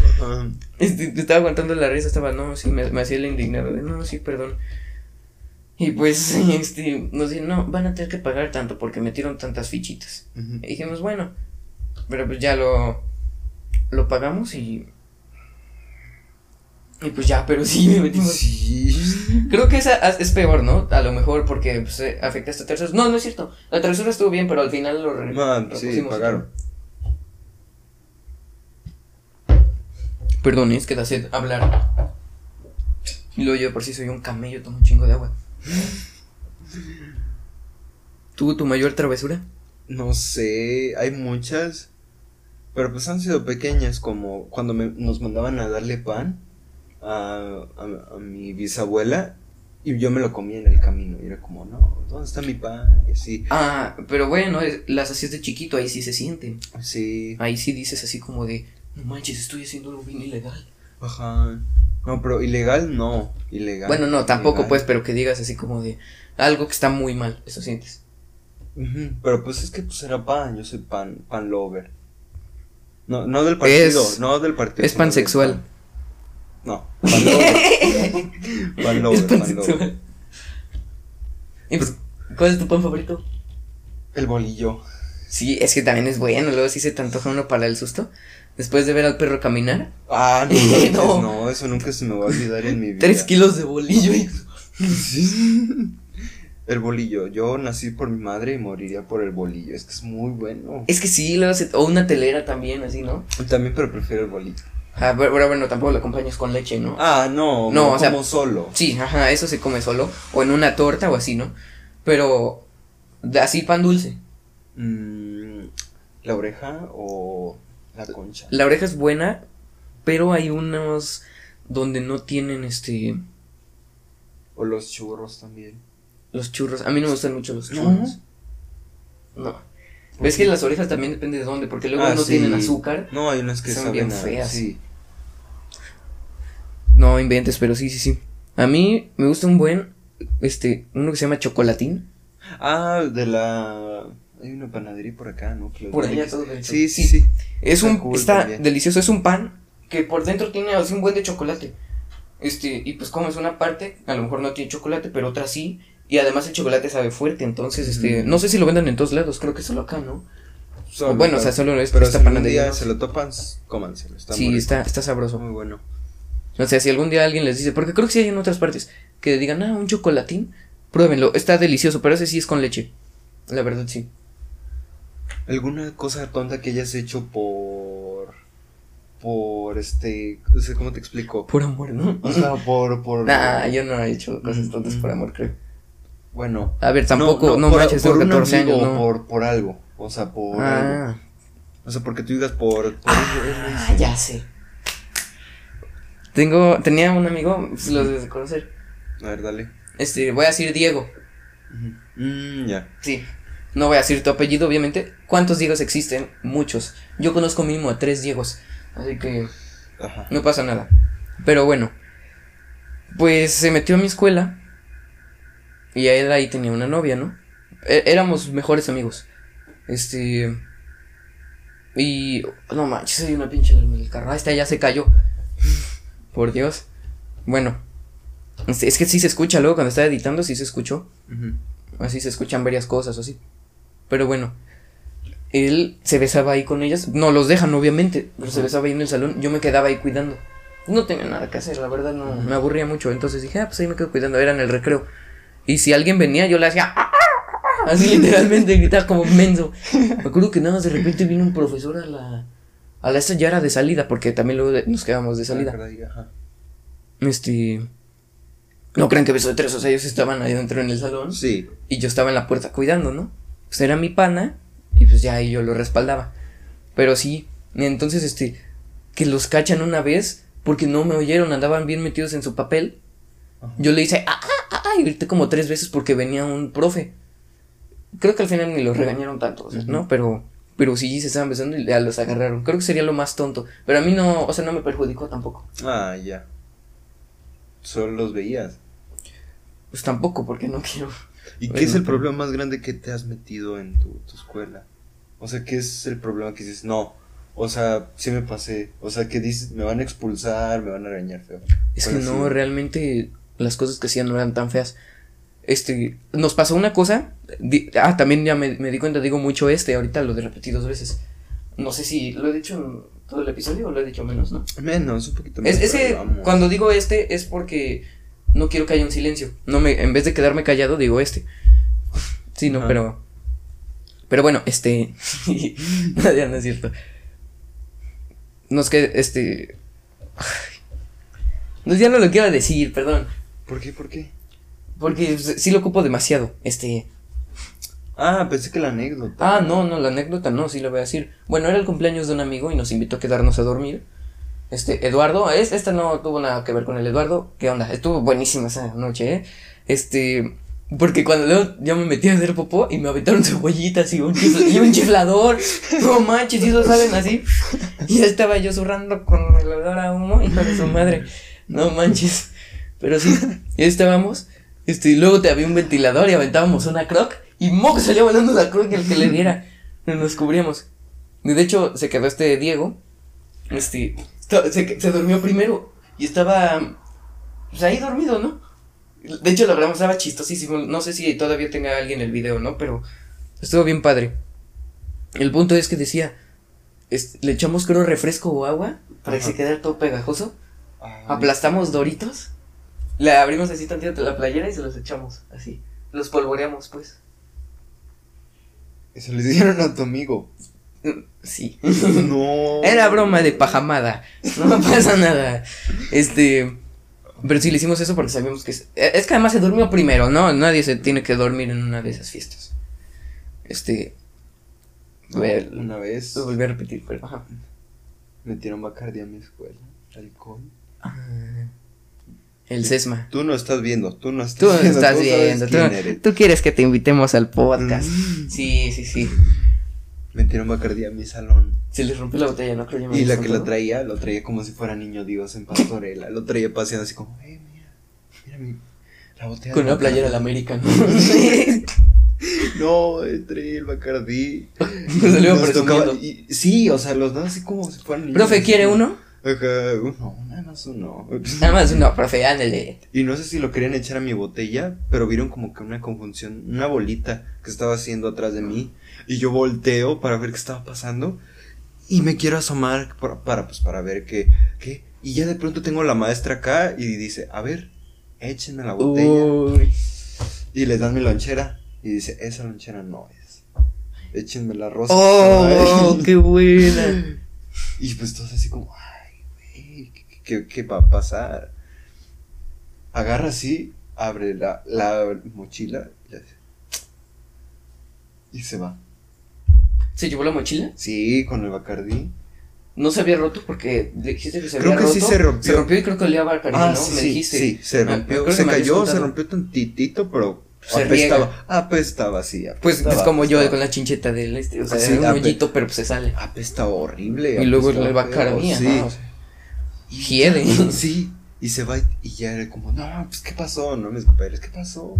B: Este, estaba aguantando la risa, estaba, no, sí, me, hacía el indignado de, no, sí, perdón. Y pues, este, nos dijeron, no, van a tener que pagar tanto porque metieron tantas fichitas. Y dijimos, bueno, pero pues ya lo, lo pagamos y... Y pues ya, pero sí, me metimos. Sí. Creo que esa es peor, ¿no? A lo mejor porque pues, afecta a esta tercera. No, no es cierto. La tercera estuvo bien, pero al final lo,
A: re sí, pagaron.
B: Perdón, es que da sed hablar. Y luego yo por si soy un camello, tomo un chingo de agua. ¿Tuvo tu mayor travesura?
A: No sé, hay muchas. Pero pues han sido pequeñas, como cuando nos mandaban a darle pan a, a, mi bisabuela y yo me lo comía en el camino. Y era como, no, ¿dónde está mi pan? Y así.
B: Ah, pero bueno, las hacías de chiquito, ahí sí se sienten.
A: Sí.
B: Ahí sí dices así como de, no manches, estoy haciendo algo bien ilegal.
A: Ajá. No, pero ilegal no, ilegal.
B: Bueno, no, tampoco pues, pero que digas así como de algo que está muy mal, eso sientes.
A: Pero pues es que pues era pan, yo soy pan, pan lover. No, no del partido, no del partido.
B: Es pansexual.
A: No, pan lover. pan lover,
B: Es
A: pan lover.
B: Y pues, ¿cuál es tu pan favorito?
A: El bolillo.
B: Sí, es que también es bueno, luego sí se te antoja uno para el susto. Después de ver al perro caminar,
A: Ah, no,
B: No.
A: no. eso nunca se me va a olvidar en mi vida.
B: tres kilos de bolillo y...
A: Sí. El bolillo. Yo nací por mi madre y moriría por el bolillo. Es que es muy bueno.
B: Es que sí, luego se... O una telera también, así, ¿no?
A: También, pero prefiero el bolillo.
B: Ah, pero, pero bueno, tampoco lo acompañas con leche, ¿no?
A: Ah, no.
B: No, o sea-
A: como solo.
B: Sí, ajá, eso se come solo. O en una torta o así, ¿no? Pero... Así pan dulce.
A: Mm, ¿La oreja o la concha?
B: La oreja es buena, pero hay unos donde no tienen este...
A: O los churros también.
B: Los churros. A mí no me gustan mucho los
A: ¿No?
B: churros. No. ¿Ves que las orejas también depende de dónde? Porque luego
A: Ah,
B: no
A: sí.
B: tienen azúcar.
A: No, hay unas que
B: Son bien feas.
A: Sí.
B: No inventes, pero sí, sí, sí. A mí me gusta un buen, este, uno que se llama chocolatín.
A: Ah, de la. Hay una panadería por acá, ¿no?
B: Por allá todo.
A: Sí, sí, sí.
B: Es
A: Está
B: un,
A: cool
B: está
A: también.
B: delicioso, es un pan que por dentro tiene así un buen de chocolate. Este, y pues comes una parte, a lo mejor no tiene chocolate, pero otra sí. Y además el chocolate sabe fuerte, entonces, este, no sé si lo vendan en todos lados, creo que solo acá, ¿no?
A: Solo,
B: bueno, o sea, solo es
A: Pero
B: esta
A: si algún día se lo topan, cómanselo. Está
B: sí, está, está sabroso.
A: muy bueno.
B: O sea, si algún día alguien les dice, porque creo que sí hay en otras partes, que digan, ah, un chocolatín, pruébenlo, está delicioso, pero ese sí es con leche. La verdad, sí.
A: ¿Alguna cosa tonta que hayas hecho por. por este. O sea, ¿cómo te explico?
B: Por amor, ¿no?
A: O sea, por. por
B: Nah, yo no he hecho cosas tontas por amor, creo.
A: Bueno.
B: A ver, tampoco, no,
A: por,
B: manches,
A: por
B: tengo
A: un
B: 14
A: amigo
B: años,
A: o
B: no.
A: por, por algo. O sea, por algo.
B: ah,
A: O sea, porque tú digas por. por
B: ah, ya sé. Tengo, tenía un amigo, pues, lo debes de conocer.
A: A ver, dale.
B: Este, voy a decir Diego.
A: Mm, ya.
B: Sí. No voy a decir tu apellido, obviamente. ¿Cuántos Diegos existen? Muchos. Yo conozco mínimo a tres Diegos. Así que
A: Ajá.
B: no pasa nada. Pero bueno. Pues se metió a mi escuela. Y a él ahí tenía una novia, ¿no? É- éramos mejores amigos. Este. Y. No manches, hay una pinche en el carro. Ah, esta ya se cayó. Por Dios. Bueno. Es que sí se escucha luego cuando estaba editando, sí se escuchó. Así se escuchan varias cosas o así. Pero bueno. Él se besaba ahí con ellas. No los dejan, obviamente. Pero se besaba ahí en el salón. Yo me quedaba ahí cuidando. No tenía nada que hacer, la verdad no. Me aburría mucho. Entonces dije, ah, pues ahí me quedo cuidando. Era en el recreo. Y si alguien venía, yo le hacía. "Ah, ah, ah", Así literalmente gritaba como menso. Me acuerdo que nada más de repente vino un profesor a la. A la esta ya era de salida, porque también luego de- nos quedábamos de salida.
A: Ajá.
B: Este. No crean que beso de tres, o sea, ellos estaban ahí dentro en el salón.
A: Sí.
B: Y yo estaba en la puerta cuidando, ¿no? Pues era mi pana. Y pues ya ahí yo lo respaldaba. Pero sí. Entonces, este. Que los cachan una vez. Porque no me oyeron. Andaban bien metidos en su papel.
A: Ajá.
B: Yo le hice. ¡Ah, ah, ah! Y grité como tres veces porque venía un profe. Creo que al final ni los regañaron tanto, o sea, ¿no? Pero. Pero sí se estaban besando y ya los agarraron. Creo que sería lo más tonto. Pero a mí no. O sea, no me perjudicó tampoco.
A: Ah, ya. Solo los veías.
B: Pues tampoco, porque no quiero.
A: ¿Y qué
B: Bueno,
A: es el
B: pero-
A: problema más grande que te has metido en tu, tu escuela? O sea, ¿qué es el problema que dices, no, o sea, sí me pasé, o sea, que dices, me van a expulsar, me van a regañar feo?
B: Es que
A: ¿Cuál ha
B: no,
A: sido?
B: realmente las cosas que hacían no eran tan feas. Este, nos pasó una cosa. di- ah, también ya me, me di cuenta, digo mucho este, ahorita lo de repetí dos veces. No sé si lo he dicho todo el episodio o lo he dicho menos, ¿no?
A: Menos, un poquito menos.
B: Es, es que
A: vamos.
B: cuando digo este es porque no quiero que haya un silencio. No me, en vez de quedarme callado, digo este. Sí, no, pero. Pero bueno, este. ya no es cierto. Nos que este. No, ya no lo quiero decir, perdón.
A: ¿Por qué, por qué?
B: Porque sí lo ocupo demasiado. Este.
A: Ah, pensé que la anécdota.
B: Ah, no, no, la anécdota no, sí lo voy a decir. Bueno, era el cumpleaños de un amigo y nos invitó a quedarnos a dormir. Este, Eduardo, es, esta no tuvo nada que ver con el Eduardo. ¿Qué onda? Estuvo buenísima esa noche, ¿eh? Este, porque cuando luego yo me metí a hacer popó y me aventaron cebollitas y un, chifla- y un chiflador. No manches, y eso saben así. Y ya estaba yo zurrando con el olor a humo, hijo de su madre. No manches. Pero sí, ya estábamos. Este, y luego te había un ventilador y aventábamos una croc. Y moco salía volando la croc y el que le diera. Nos cubríamos. Y de hecho, se quedó este Diego. Este, se, se durmió primero. Y estaba, pues ahí dormido, ¿no? De hecho, lo grabamos, estaba chistosísimo. No sé si todavía tenga alguien el video, ¿no? Pero estuvo bien padre. El punto es que decía, le echamos creo refresco o agua para que se quedara todo pegajoso. Ah, aplastamos doritos. Le abrimos así tantito la playera y se los echamos así. Los polvoreamos, pues.
A: Eso le dieron a tu amigo.
B: Sí. No. Era broma de pajamada. No pasa nada. Este. Pero sí le hicimos eso porque sabíamos que. Es, es que además se durmió primero, ¿no? Nadie se tiene que dormir en una de esas fiestas. Este.
A: una vez.
B: Lo volví a repetir, pero. Ajá.
A: Metieron Bacardi a mi escuela. Alcohol. Ah,
B: el Sesma.
A: Tú no estás viendo, tú no estás
B: tú viendo. Estás viendo tú, tú, quieres que te invitemos al podcast. Mm. Sí, sí, sí.
A: Metieron Bacardi a mi salón.
B: Se les la botella, ¿no?
A: Creo y la que lo traía, lo traía como si fuera niño Dios en pastorela. lo traía paseando así como, eh, mira, mira mi,
B: la botella. Con una playera del American.
A: no, traía el Bacardi. Nos tocaba, y, sí, o sea, los dos así como si fueran
B: niños. ¿Profe, quiere uno?
A: Ajá, uno, nada más uno.
B: Nada más uno, profe, ándale.
A: Y no sé si lo querían echar a mi botella, pero vieron como que una conjunción, una bolita que estaba haciendo atrás de mí. Y yo volteo para ver qué estaba pasando. Y me quiero asomar para, pues, para ver qué, qué. Y ya de pronto tengo la maestra acá y dice, a ver, échenme la botella. Y le dan mi lonchera. Y dice, esa lonchera no es. Échenme la rosa.
B: ¡Oh, qué buena!
A: Y pues todo así como, ¿qué, va a pasar? Agarra así, abre la, mochila y, se va.
B: ¿Se llevó la mochila?
A: Sí, con el Bacardí.
B: No se había roto porque dijiste que se
A: había
B: roto.
A: Creo que sí se rompió.
B: Se rompió y creo que olía Bacardí,
A: ah,
B: ¿no?
A: Sí, me dijiste. Sí, se rompió. Se cayó, se rompió tantitito, pero se apestaba. Apestaba, sí.
B: pues es como yo con la chincheta del este. O sea, sí, un hoyito, pero pues se sale.
A: Apestaba horrible.
B: Y luego el Bacardí, sí. ¿no? Hiede.
A: Sí, y se va y ya era como, no, pues qué pasó, no, mis compañeros, ¿qué pasó?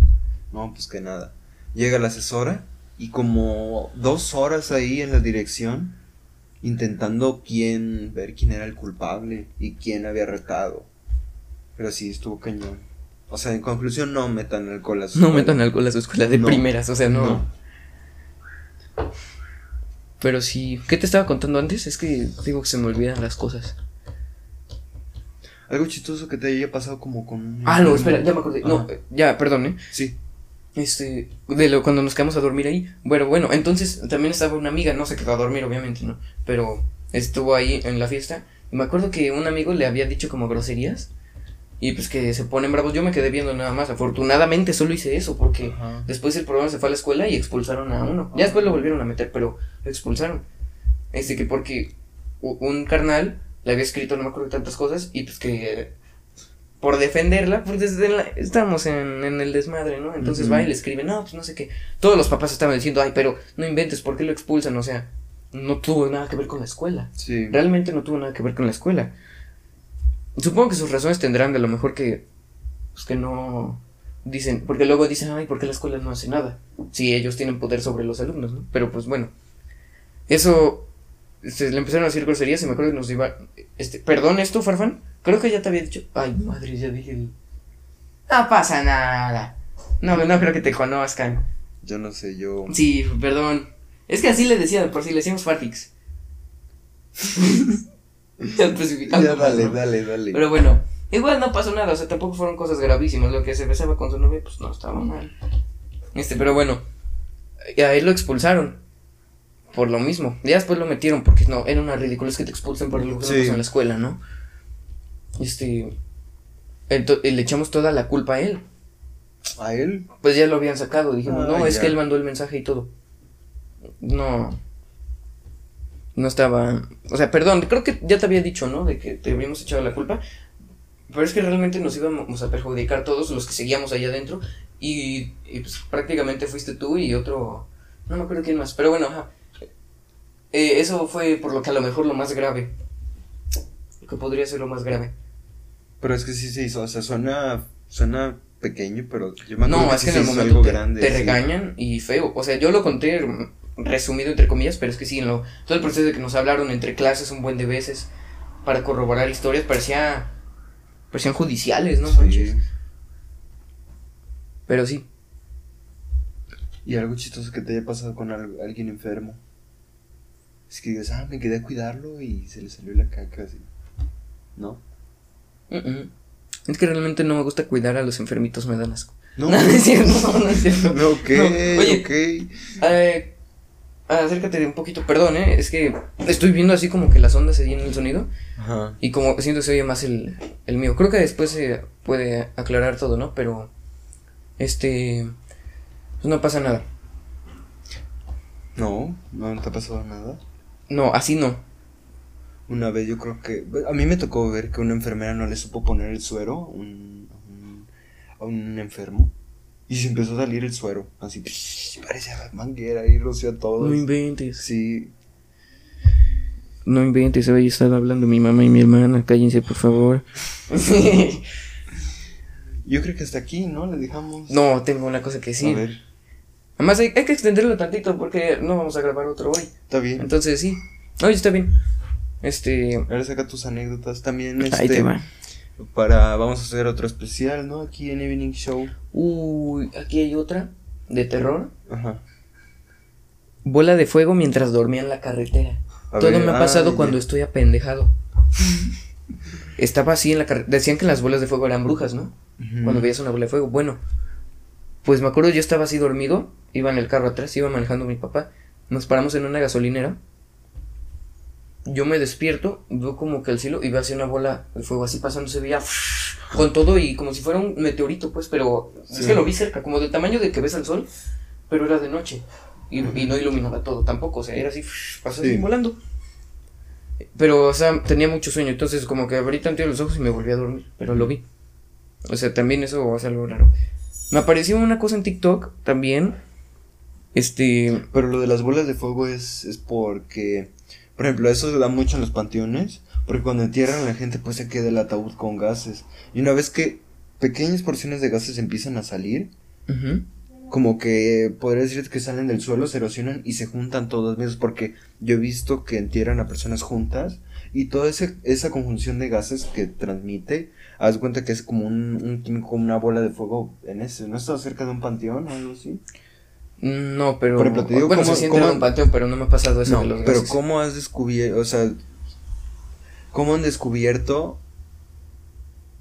A: No, pues que nada. Llega la asesora y como dos horas ahí en la dirección intentando quién, ver quién era el culpable y quién había retado. Pero sí, estuvo cañón. O sea, en conclusión, no metan alcohol a su
B: No metan alcohol a su escuela de primeras, o sea, no. Pero sí, ¿qué te estaba contando antes? Es que digo que se me olvidan las cosas.
A: Algo chistoso que te haya pasado como con...
B: Ah, no, espera, ya me acordé. No, ya, perdón, ¿eh?
A: Sí.
B: Este, de lo, cuando nos quedamos a dormir ahí. Bueno, bueno, entonces también estaba una amiga, no se quedó a dormir, obviamente, ¿no? Pero estuvo ahí en la fiesta. Y me acuerdo que un amigo le había dicho como groserías. Y pues que se ponen bravos. Yo me quedé viendo nada más. Afortunadamente solo hice eso porque después el programa se fue a la escuela y expulsaron a uno. Ya después lo volvieron a meter, pero lo expulsaron. Este que porque un carnal le había escrito no me acuerdo tantas cosas y pues que por defenderla, pues desde la, estábamos en, en, el desmadre, ¿no? Entonces va y le escribe, no, pues no sé qué. Todos los papás estaban diciendo, ay, pero no inventes, ¿por qué lo expulsan? O sea, no tuvo nada que ver con la escuela.
A: Sí.
B: Realmente no tuvo nada que ver con la escuela. Supongo que sus razones tendrán de lo mejor que, pues que no dicen, porque luego dicen, ay, ¿por qué la escuela no hace nada? Si ellos tienen poder sobre los alumnos, ¿no? Pero pues bueno, eso se le empezaron a decir groserías y me acuerdo que nos iba. Este, Perdón, ¿esto, Farfán? Creo que ya te había dicho. Ay, madre, ya dije. No pasa nada. No, no creo que te conozcan.
A: Yo no sé, yo.
B: Sí, perdón. Es que así le decía, por si le decíamos Farfix.
A: ya dale, dale, dale.
B: Pero bueno, igual no pasó nada, o sea, tampoco fueron cosas gravísimas. Lo que se besaba con su novia, pues no estaba mal. Este, pero bueno, y a él lo expulsaron por lo mismo. Ya después lo metieron porque no, era una ridícula, es que te expulsen por lo que sí. en la escuela, ¿no? Este. le echamos toda la culpa a él.
A: ¿A él?
B: Pues ya lo habían sacado. Dijimos, ah, no, es que él mandó el mensaje y todo. No. No estaba. O sea, perdón, creo que ya te había dicho, ¿no? De que te habíamos echado la culpa. Pero es que realmente nos íbamos a perjudicar todos los que seguíamos allá adentro. Y, y pues prácticamente fuiste tú y otro. No me acuerdo quién más. Pero bueno, ajá. Eh, eso fue por lo que a lo mejor lo más grave. Lo que podría ser lo más grave.
A: Pero es que sí se hizo, o sea, suena, suena pequeño, pero yo me
B: No, es que, en el momento te, grande, te regañan y feo. O sea, yo lo conté resumido entre comillas, pero es que sí, en lo, todo el proceso de que nos hablaron entre clases un buen de veces para corroborar historias parecía parecían judiciales, ¿no?
A: Sí.
B: Manches. Pero sí.
A: Y algo chistoso que te haya pasado con al- alguien enfermo. Es que digas, ah, me quedé a cuidarlo y se le salió la caca así. ¿No?
B: Es que realmente no me gusta cuidar a los enfermitos, me dan asco.
A: No,
B: No, es cierto, no, no es cierto.
A: No, ok,
B: No, oye.
A: ok.
B: Eh, acércate de un poquito, perdón, ¿eh? Es que estoy viendo así como que las ondas se llenan el sonido
A: Ajá.
B: y como siento que se oye más el, el mío. Creo que después se puede aclarar todo, ¿no? Pero, este, pues no pasa nada.
A: No, no te ha pasado nada.
B: No, así no.
A: Una vez yo creo que... A mí me tocó ver que una enfermera no le supo poner el suero a un, a un, a un enfermo. Y se empezó a salir el suero. Así, parecía manguera y roció a todos.
B: No inventes.
A: Sí.
B: No inventes, hoy están hablando mi mamá y mi hermana, cállense por favor.
A: Yo creo que hasta aquí, ¿no? Le dejamos...
B: no, tengo una cosa que
A: A
B: decir.
A: ver,
B: Además hay, hay que extenderlo tantito porque no vamos a grabar otro hoy.
A: está bien.
B: Entonces sí. Oye, está bien. Este...
A: Ahora saca tus anécdotas también. Este,
B: Ahí te va.
A: Para... Vamos a hacer otro especial, ¿no? Aquí en Evening Show.
B: Uy, aquí hay otra de terror.
A: Ajá.
B: Bola de fuego mientras dormía en la carretera.
A: A
B: Todo
A: ver,
B: me ha
A: ah,
B: pasado
A: ya.
B: cuando estoy apendejado. Estaba así en la carretera. Decían que las bolas de fuego eran brujas, ¿no? Cuando veías una bola de fuego. Bueno, pues me acuerdo, yo estaba así dormido. Iba en el carro atrás, iba manejando mi papá. Nos paramos en una gasolinera. Yo me despierto, veo como que el cielo y veo así una bola de fuego así pasando, se veía con todo y como si fuera un meteorito, pues, pero es que lo vi cerca, como del tamaño de que ves al sol, pero era de noche y, y no iluminaba todo tampoco, o sea, era así, pasó así
A: Sí.
B: volando. Pero, o sea, tenía mucho sueño, entonces como que abrí tantito los ojos y me volví a dormir, pero lo vi. O sea, también eso es algo raro. Me apareció una cosa en TikTok también. Este.
A: Pero lo de las bolas de fuego es, es porque, por ejemplo, eso se da mucho en los panteones, porque cuando entierran a la gente pues se queda el ataúd con gases. Y una vez que pequeñas porciones de gases empiezan a salir, como que podría decir que salen del suelo, se erosionan y se juntan todas mismas, porque yo he visto que entierran a personas juntas y toda ese, esa conjunción de gases que transmite, haz cuenta que es como un, un químico, una bola de fuego en ese, ¿no está cerca de un panteón o algo así?
B: No, pero.
A: Por ejemplo, te digo
B: bueno,
A: cómo-
B: siente
A: cómo-
B: en un panteón, pero no me ha pasado eso
A: No, pero. ¿cómo has descubierto, o sea, cómo han descubierto,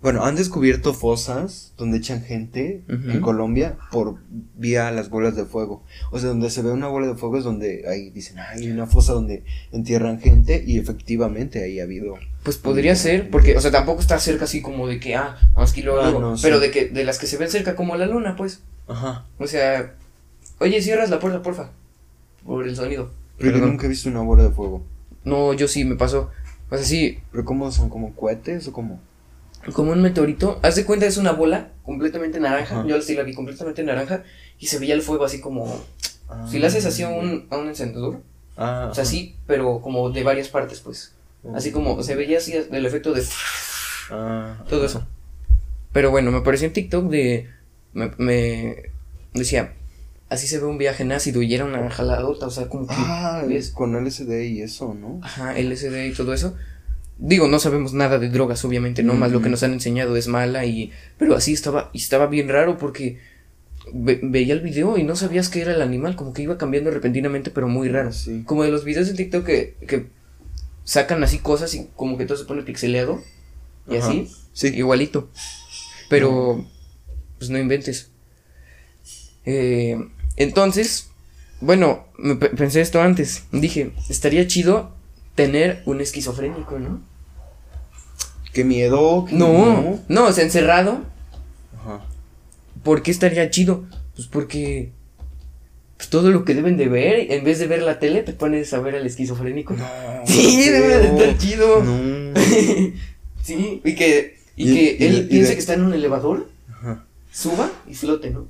A: bueno, han descubierto fosas donde echan gente en Colombia por vía las bolas de fuego. O sea, donde se ve una bola de fuego es donde ahí dicen, "Ah, hay una fosa donde entierran gente y efectivamente ahí ha habido.
B: Pues podría ser, porque, o sea, tampoco está cerca así como de que, ah, vamos aquí
A: Ah, sí.
B: pero de que, de las que se ven cerca como la luna, pues.
A: Ajá.
B: O sea, oye, cierras la puerta, porfa. Por el sonido.
A: Pero yo nunca he visto una bola de fuego.
B: No, yo sí, me pasó. O sea, sí,
A: Pero ¿cómo son? ¿Como cohetes o cómo?
B: Como un meteorito. Haz de cuenta, es una bola completamente naranja.
A: Ajá.
B: Yo sí la vi completamente naranja. Y se veía el fuego así como. Si le haces así a un, a un encendedor.
A: Ah,
B: O sea, sí, pero como de varias partes, pues. Así como se veía así el efecto de.
A: Ah,
B: Todo eso. Pero bueno, me apareció en TikTok de. Me, me decía. Así se ve un viaje en ácido y era una jaladota, o sea, como que.
A: Ah,
B: ¿ves?
A: con LSD y eso, ¿no?
B: Ajá, LSD y todo eso. Digo, no sabemos nada de drogas, obviamente, no más lo que nos han enseñado es mala y. Pero así estaba, y estaba bien raro porque ve- veía el video y no sabías que era el animal, como que iba cambiando repentinamente, pero muy raro.
A: Sí.
B: Como de los videos en TikTok que, que sacan así cosas y como que todo se pone pixeleado y
A: Ajá.
B: así.
A: Sí.
B: Igualito. Pero, pues no inventes. Eh, entonces, bueno, me pe- pensé esto antes. Dije, estaría chido tener un esquizofrénico, ¿no?
A: Qué miedo. qué
B: No, no, o sea, encerrado.
A: Ajá.
B: ¿Por qué estaría chido? Pues porque pues, todo lo que deben de ver, en vez de ver la tele, te pones a ver al esquizofrénico.
A: No,
B: Sí, debe de estar chido.
A: No.
B: sí, y que, y,
A: Y-
B: que
A: y-
B: él
A: y
B: piense
A: de-
B: que está en un elevador,
A: Ajá.
B: suba y flote, ¿no?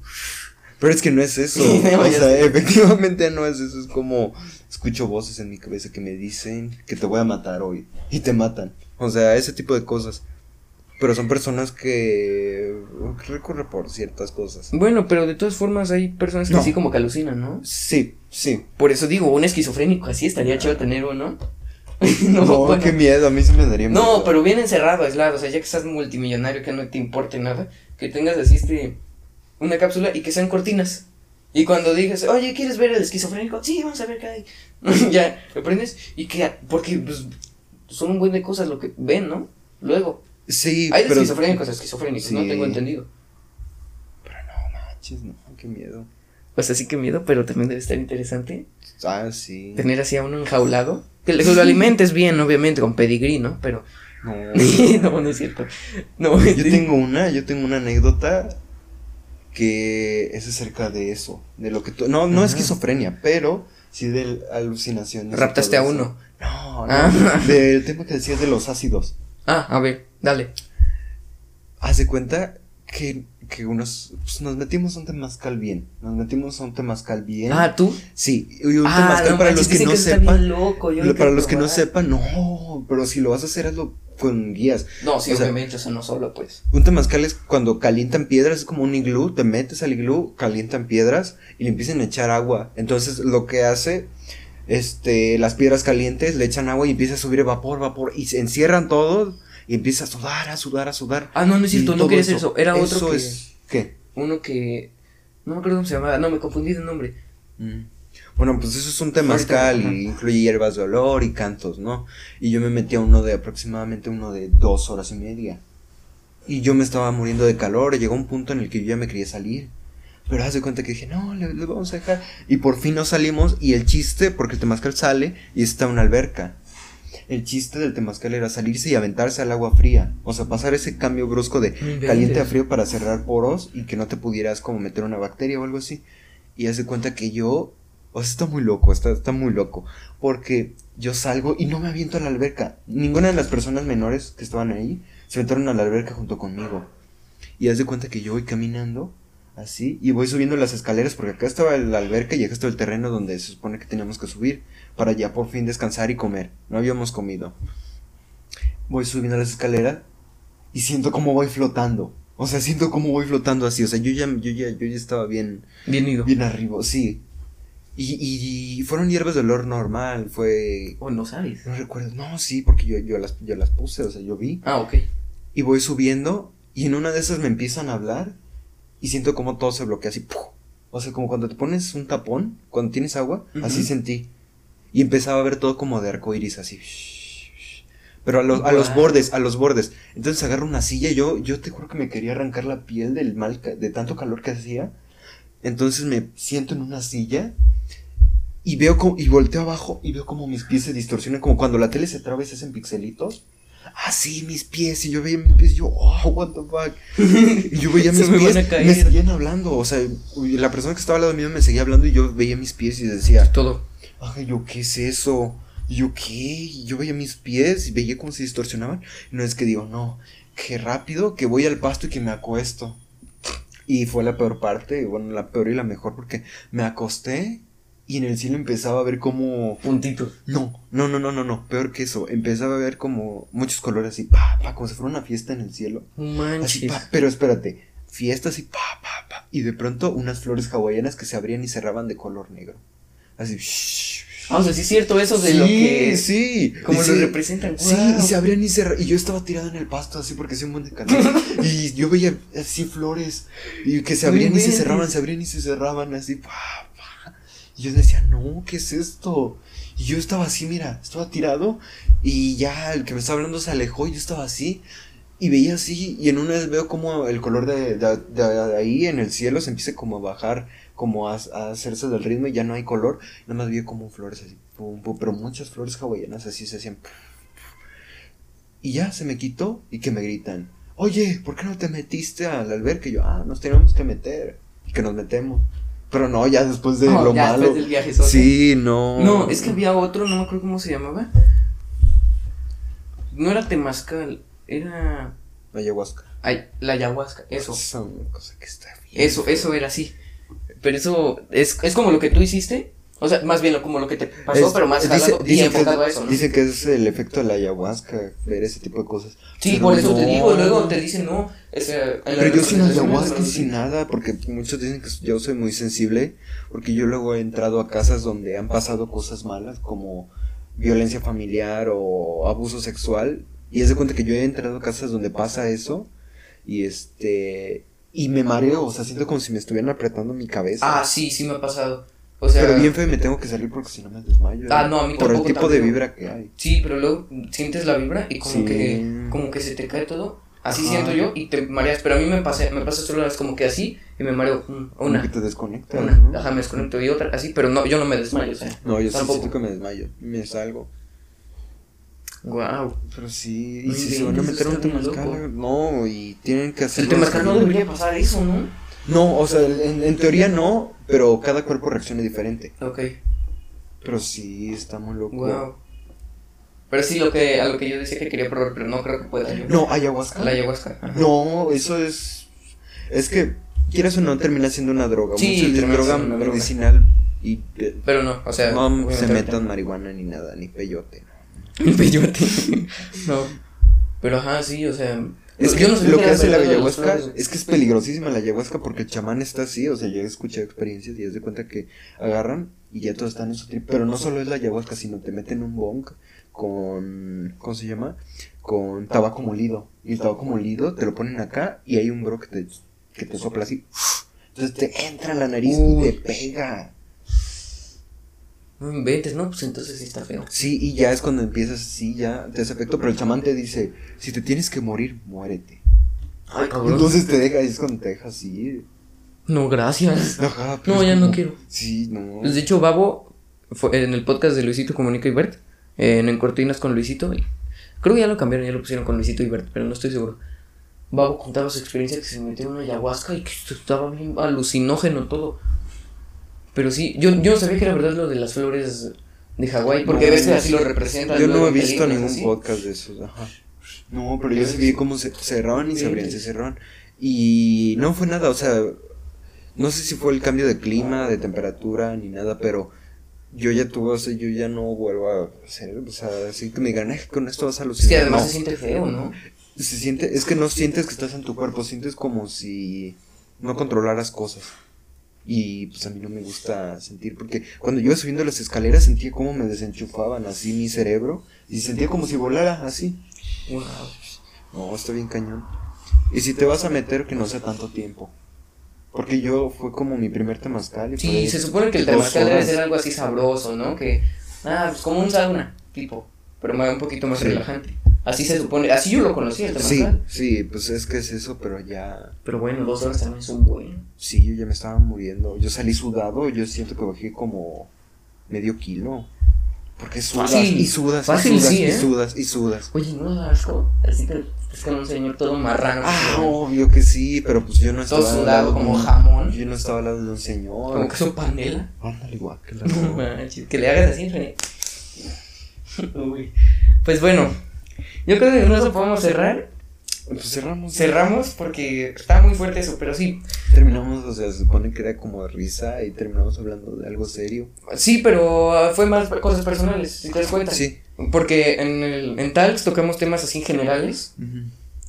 A: Pero es que no es eso. O sea, efectivamente no es eso. Es como escucho voces en mi cabeza que me dicen que te voy a matar hoy. Y te matan. O sea, ese tipo de cosas. Pero son personas que recurren por ciertas cosas.
B: Bueno, pero de todas formas hay personas que
A: No.
B: sí como que alucinan, ¿no?
A: Sí, sí.
B: Por eso digo, un esquizofrénico así estaría chido tener uno.
A: no,
B: bueno.
A: qué miedo, a mí sí me daría miedo.
B: No, pero bien encerrado, aislado. O sea, ya que estás multimillonario, que no te importe nada, que tengas así este. Una cápsula y que sean cortinas. Y cuando digas, oye, ¿quieres ver el esquizofrénico? Sí, vamos a ver qué hay. ya, lo prendes y que. Porque, pues, son un buen de cosas lo que ven, ¿no? Luego.
A: Sí,
B: Hay
A: pero.
B: esquizofrénicos esquizofrénicos, no
A: Sí.
B: tengo entendido.
A: Pero no manches, no, qué miedo.
B: Pues así que miedo, pero también debe estar interesante
A: Ah, sí.
B: tener así a uno enjaulado. Que lo alimentes bien, obviamente, con pedigrí, ¿no? Pero.
A: No.
B: no, no es cierto. No,
A: Yo tengo una, yo tengo una anécdota que es acerca de eso, de lo que tú, no, no
B: Ajá.
A: esquizofrenia, pero sí de alucinaciones.
B: Raptaste a uno.
A: No, no,
B: Ah.
A: del tema que decías de los ácidos.
B: Ah, a ver, dale.
A: Haz de cuenta que, que unos, pues nos metimos a un temazcal bien, nos metimos a un temazcal bien.
B: Ah, tú.
A: Sí, y un
B: Ah,
A: temazcal
B: no
A: para los que no
B: eso está
A: sepan,
B: loco, yo lo
A: lo- para los que no sepan, no, pero si lo vas a hacer hazlo con guías.
B: No, sí,
A: O
B: obviamente, sea, no solo, pues.
A: Un temazcal es cuando calientan piedras, es como un iglú, te metes al iglú, calientan piedras y le empiezan a echar agua. Entonces lo que hace, este, las piedras calientes le echan agua y empieza a subir vapor, vapor, y se encierran todos y empieza a sudar, a sudar, a sudar.
B: Ah, no, no es cierto, no quería hacer eso. Era otro
A: Eso
B: que.
A: es, ¿qué?
B: Uno que. No me acuerdo cómo se llamaba. No, me confundí de nombre.
A: Mm. Bueno, pues eso es un temazcal y incluye hierbas de olor y cantos, ¿no? Y yo me metí a uno de aproximadamente uno de dos horas y media. Y yo me estaba muriendo de calor, llegó un punto en el que yo ya me quería salir. Pero haz de cuenta que dije, no, le, le vamos a dejar. Y por fin nos salimos y el chiste, porque el temazcal sale y está una alberca. El chiste del temazcal era salirse y aventarse al agua fría. O sea, pasar ese cambio brusco de caliente a frío para cerrar poros y que no te pudieras como meter una bacteria o algo así. Y haz de cuenta que yo, o sea, está muy loco, está, está muy loco. Porque yo salgo y no me aviento a la alberca. Ninguna de las personas menores que estaban ahí se aventaron a la alberca junto conmigo. Y haz de cuenta que yo voy caminando así y voy subiendo las escaleras porque acá estaba la alberca y acá estaba el terreno donde se supone que teníamos que subir para ya por fin descansar y comer. No habíamos comido. Voy subiendo las escaleras y siento como voy flotando. O sea, siento como voy flotando así. O sea, yo ya, yo ya, yo ya estaba bien,
B: Bien ido.
A: bien arriba, sí. Y, y, y fueron hierbas de olor normal, fue...
B: Oh, no sabes.
A: No recuerdo, no, sí, porque yo, yo, las, yo las puse, o sea, yo vi.
B: Ah, ok.
A: Y voy subiendo y en una de esas me empiezan a hablar y siento como todo se bloquea así. ¡puf! O sea, como cuando te pones un tapón, cuando tienes agua, así sentí. Y empezaba a ver todo como de arco iris, así. Pero a los, a los bordes, a los bordes. Entonces agarro una silla yo, yo te juro que me quería arrancar la piel del mal, de tanto calor que hacía. Entonces me siento en una silla y veo como, y volteo abajo y veo como mis pies se distorsionan, como cuando la tele se traba y se hacen pixelitos. Ah, sí, mis pies. Y yo veía mis pies y yo, oh, what the fuck. Y yo veía mis
B: me
A: pies.
B: caer.
A: Me seguían hablando. O sea, la persona que estaba al lado mío me seguía hablando y yo veía mis pies y decía,
B: Todo.
A: Ay, yo, ¿qué es eso? Y yo, ¿qué? Yo veía mis pies y veía cómo se distorsionaban. Y no es que digo, no, qué rápido que voy al pasto y que me acuesto. Y fue la peor parte, bueno, la peor y la mejor, porque me acosté y en el cielo empezaba a ver como.
B: Puntitos.
A: No, no, no, no, no, no, peor que eso. Empezaba a ver como muchos colores así, pa, pa, como si fuera una fiesta en el cielo.
B: No
A: Así,
B: manches.
A: pa, pero espérate, fiesta así, pa, pa, pa. Y de pronto unas flores hawaianas que se abrían y cerraban de color negro. Así,
B: sea, sí es cierto eso de
A: sí,
B: lo que.
A: sí.
B: Como lo
A: se-
B: representan.
A: Sí, y se abrían y cerraban. Y yo estaba tirado en el pasto así porque hacía un buen de calor. y yo veía así flores. Y que se abrían y se cerraban, se abrían y se cerraban así. pa, pa. Y yo decía, no, ¿qué es esto? Y yo estaba así, mira, estaba tirado. Y ya el que me estaba hablando se alejó y yo estaba así. Y veía así, y en una vez veo como el color de, de, de- de ahí en el cielo se empieza como a bajar, como a, a hacerse del ritmo y ya no hay color. Nada más vi como flores así, pum, pum, pero muchas flores hawaianas así se hacían. Y ya se me quitó y que me gritan, oye, ¿por qué no te metiste al albergue? Y yo, ah, nos teníamos que meter. Y que nos metemos. Pero no, ya después de
B: No,
A: lo
B: ya
A: malo.
B: después del viaje solo.
A: Sí, no.
B: No, es que había otro, no me acuerdo cómo se llamaba. No era temazcal, era.
A: Ayahuasca.
B: Ay, la ayahuasca, eso.
A: Es una cosa que está bien.
B: Eso, eso era así. Pero eso es, es como lo que tú hiciste. O sea, más bien lo, como lo que te pasó,
A: Es-
B: pero más
A: dice-
B: jalado
A: dice que-
B: enfocado a eso, ¿no?
A: Dice que es el efecto de la ayahuasca, ver ese tipo de cosas.
B: Sí,
A: Pero
B: por eso te
A: no.
B: digo, luego te dicen, no, en la
A: Pero yo sin ayahuasca y sin nada, porque muchos dicen que yo soy muy sensible, porque yo luego he entrado a casas donde han pasado cosas malas, como violencia familiar o abuso sexual. Y es de cuenta que yo he entrado a casas donde pasa eso. Y este. Y me mareo, o sea, siento como si me estuvieran apretando mi cabeza.
B: Ah, sí, sí me ha pasado. O sea,
A: Pero bien feo me tengo que salir porque si no me desmayo.
B: Ah, no, a mí
A: Por el tipo de vibra que hay.
B: Sí, pero luego sientes la vibra y como
A: Sí.
B: que como que se te cae todo. Así
A: Ajá.
B: siento yo y te mareas, pero a mí me pasa me pasa solo una vez como que así y me mareo una
A: que te desconectas,
B: una,
A: ¿no?
B: ajá, me desconecto y otra así, pero no yo no me desmayo, o sea.
A: No, yo sí
B: Tampoco.
A: siento que me desmayo. Me salgo.
B: Wow.
A: Pero sí, y si se van a meter un temazcal, no, y tienen que hacer.
B: El temazcal no debería pasar eso, ¿no?
A: No, o sea, en, en teoría no, pero cada cuerpo reacciona diferente.
B: Ok.
A: Pero sí, está muy loco.
B: Wow. Pero sí lo que a lo que yo decía que quería probar, pero no creo que pueda yo.
A: No, ayahuasca.
B: La ayahuasca. ajá.
A: No, eso es. Es que, quieras o no, termina siendo una droga.
B: Sí,
A: Mucho droga
B: una droga.
A: medicinal. Y
B: Pero no, o sea,
A: no se metan marihuana ni nada, ni peyote.
B: Un peyote. no. Pero ajá, sí, o sea.
A: Es que
B: yo no sabía
A: lo que hace la ayahuasca es que es peligrosísima la ayahuasca porque el chamán está así, o sea, yo he escuchado experiencias y es de cuenta que agarran y ya todos están en su trip, pero no solo es la ayahuasca, sino te meten un bong con, ¿cómo se llama? Con tabaco molido. Y el tabaco molido te lo ponen acá y hay un bro que te, que te sopla así. Entonces te entra en la nariz y te pega.
B: No inventes, no, pues entonces sí está feo.
A: Sí, y ya es cuando empiezas así, ya te hace efecto, pero el chamán te dice, si te tienes que morir, muérete.
B: Ay, cabrón.
A: Entonces te deja, es cuando te deja así.
B: No, gracias.
A: Ajá,
B: No, ya no quiero.
A: Sí, no.
B: Pues de hecho, Babo, fue en el podcast de Luisito Comunica y Bert, en, en Cortinas con Luisito, y creo que ya lo cambiaron, ya lo pusieron con Luisito y Bert, pero no estoy seguro. Babo contaba su experiencia que se metió en una ayahuasca y que estaba bien alucinógeno todo. Pero sí, yo, yo no sabía que era verdad lo de las flores de Hawái, porque a veces así lo representan.
A: Yo no he visto ningún
B: así.
A: podcast de esos, ajá. No, pero yo sí vi cómo se cerraban y se abrían, se cerraban. Y no fue nada, o sea, no sé si fue el cambio de clima, de temperatura, ni nada, pero yo ya tuve, o sea, yo ya no vuelvo a hacer, o sea, así que me "Ay, con esto vas a
B: Es
A: alucinar.
B: que además
A: No.
B: se siente feo, ¿no?
A: Se siente, es que no sientes que estás en tu cuerpo, sientes como si no controlaras cosas. Y pues a mí no me gusta sentir, porque cuando yo iba subiendo las escaleras sentía como me desenchufaban así mi cerebro y sentía como si volara así.
B: Wow.
A: No, está bien cañón. Y si te vas a meter, que no sea tanto tiempo. Porque yo fue como mi primer temazcal. Y
B: Sí, se supone que el temazcal debe ser algo así sabroso, ¿no? Que, ah, pues como un sauna, tipo, pero más- un poquito más
A: Sí.
B: relajante. Así se supone, así yo lo conocí el
A: Sí, sí, pues es que es eso, pero ya.
B: Pero bueno, dos horas también son buenas.
A: Sí, yo ya me estaba muriendo. Yo salí sudado, yo siento que bajé como medio kilo. Porque sudas
B: Fácil,
A: y sudas
B: fácil,
A: y sudas
B: sí,
A: y
B: ¿eh?
A: sudas y sudas.
B: Oye, ¿no da asco? Así que es como un señor todo marrano.
A: Ah, obvio que sí, pero pues yo no
B: Todo
A: estaba. al
B: sudado como
A: un-
B: jamón.
A: Yo no estaba al lado de un señor.
B: como que su panela.
A: Ándale, guácala.
B: No manches, que le hagas así, René. Uy. Pues bueno, yo creo que con eso podemos cerrar.
A: Pues cerramos.
B: Cerramos porque está muy fuerte eso, pero sí.
A: Terminamos, o sea, se supone que era como risa y terminamos hablando de algo serio.
B: Sí, pero fue más cosas personales, si te das cuenta.
A: Sí.
B: Porque en, el, en Talks tocamos temas así generales.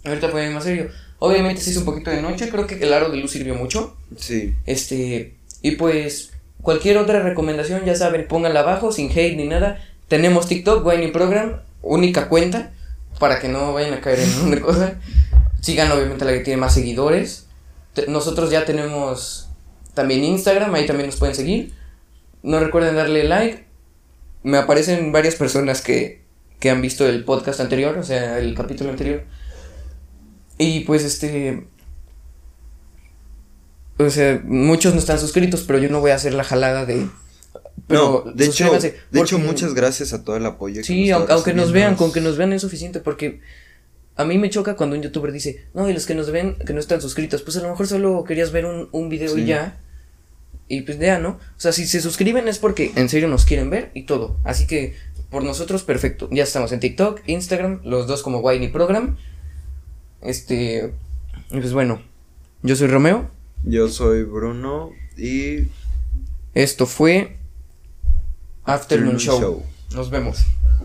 B: Ahorita fue más serio. Obviamente se hizo un poquito de noche, creo que el aro de luz sirvió mucho.
A: Sí.
B: Este, y pues cualquier otra recomendación, ya saben, pónganla abajo, sin hate ni nada. Tenemos TikTok, Whiny Program, única cuenta, para que no vayan a caer en una cosa. Sigan obviamente a la que tiene más seguidores. Te- nosotros ya tenemos también Instagram, ahí también nos pueden seguir. No recuerden darle like. Me aparecen varias personas que, que han visto el podcast anterior, o sea, el capítulo anterior. Y pues este, o sea, muchos no están suscritos, pero yo no voy a hacer la jalada de. Pero
A: no, de hecho, de hecho, muchas gracias a todo el apoyo. que
B: Sí,
A: nos
B: aunque, aunque nos vean, con que nos vean es suficiente, porque a mí me choca cuando un youtuber dice, no, y los que nos ven, que no están suscritos, pues a lo mejor solo querías ver un, un video y ya. Y pues ya, ¿no? O sea, si se suscriben es porque en serio nos quieren ver y todo. Así que por nosotros, perfecto. Ya estamos en TikTok, Instagram, los dos como Whiny Program. Este. Pues bueno, yo soy Romeo.
A: Yo soy Bruno y
B: Esto fue
A: Afternoon
B: Show.
A: Show.
B: Nos vemos.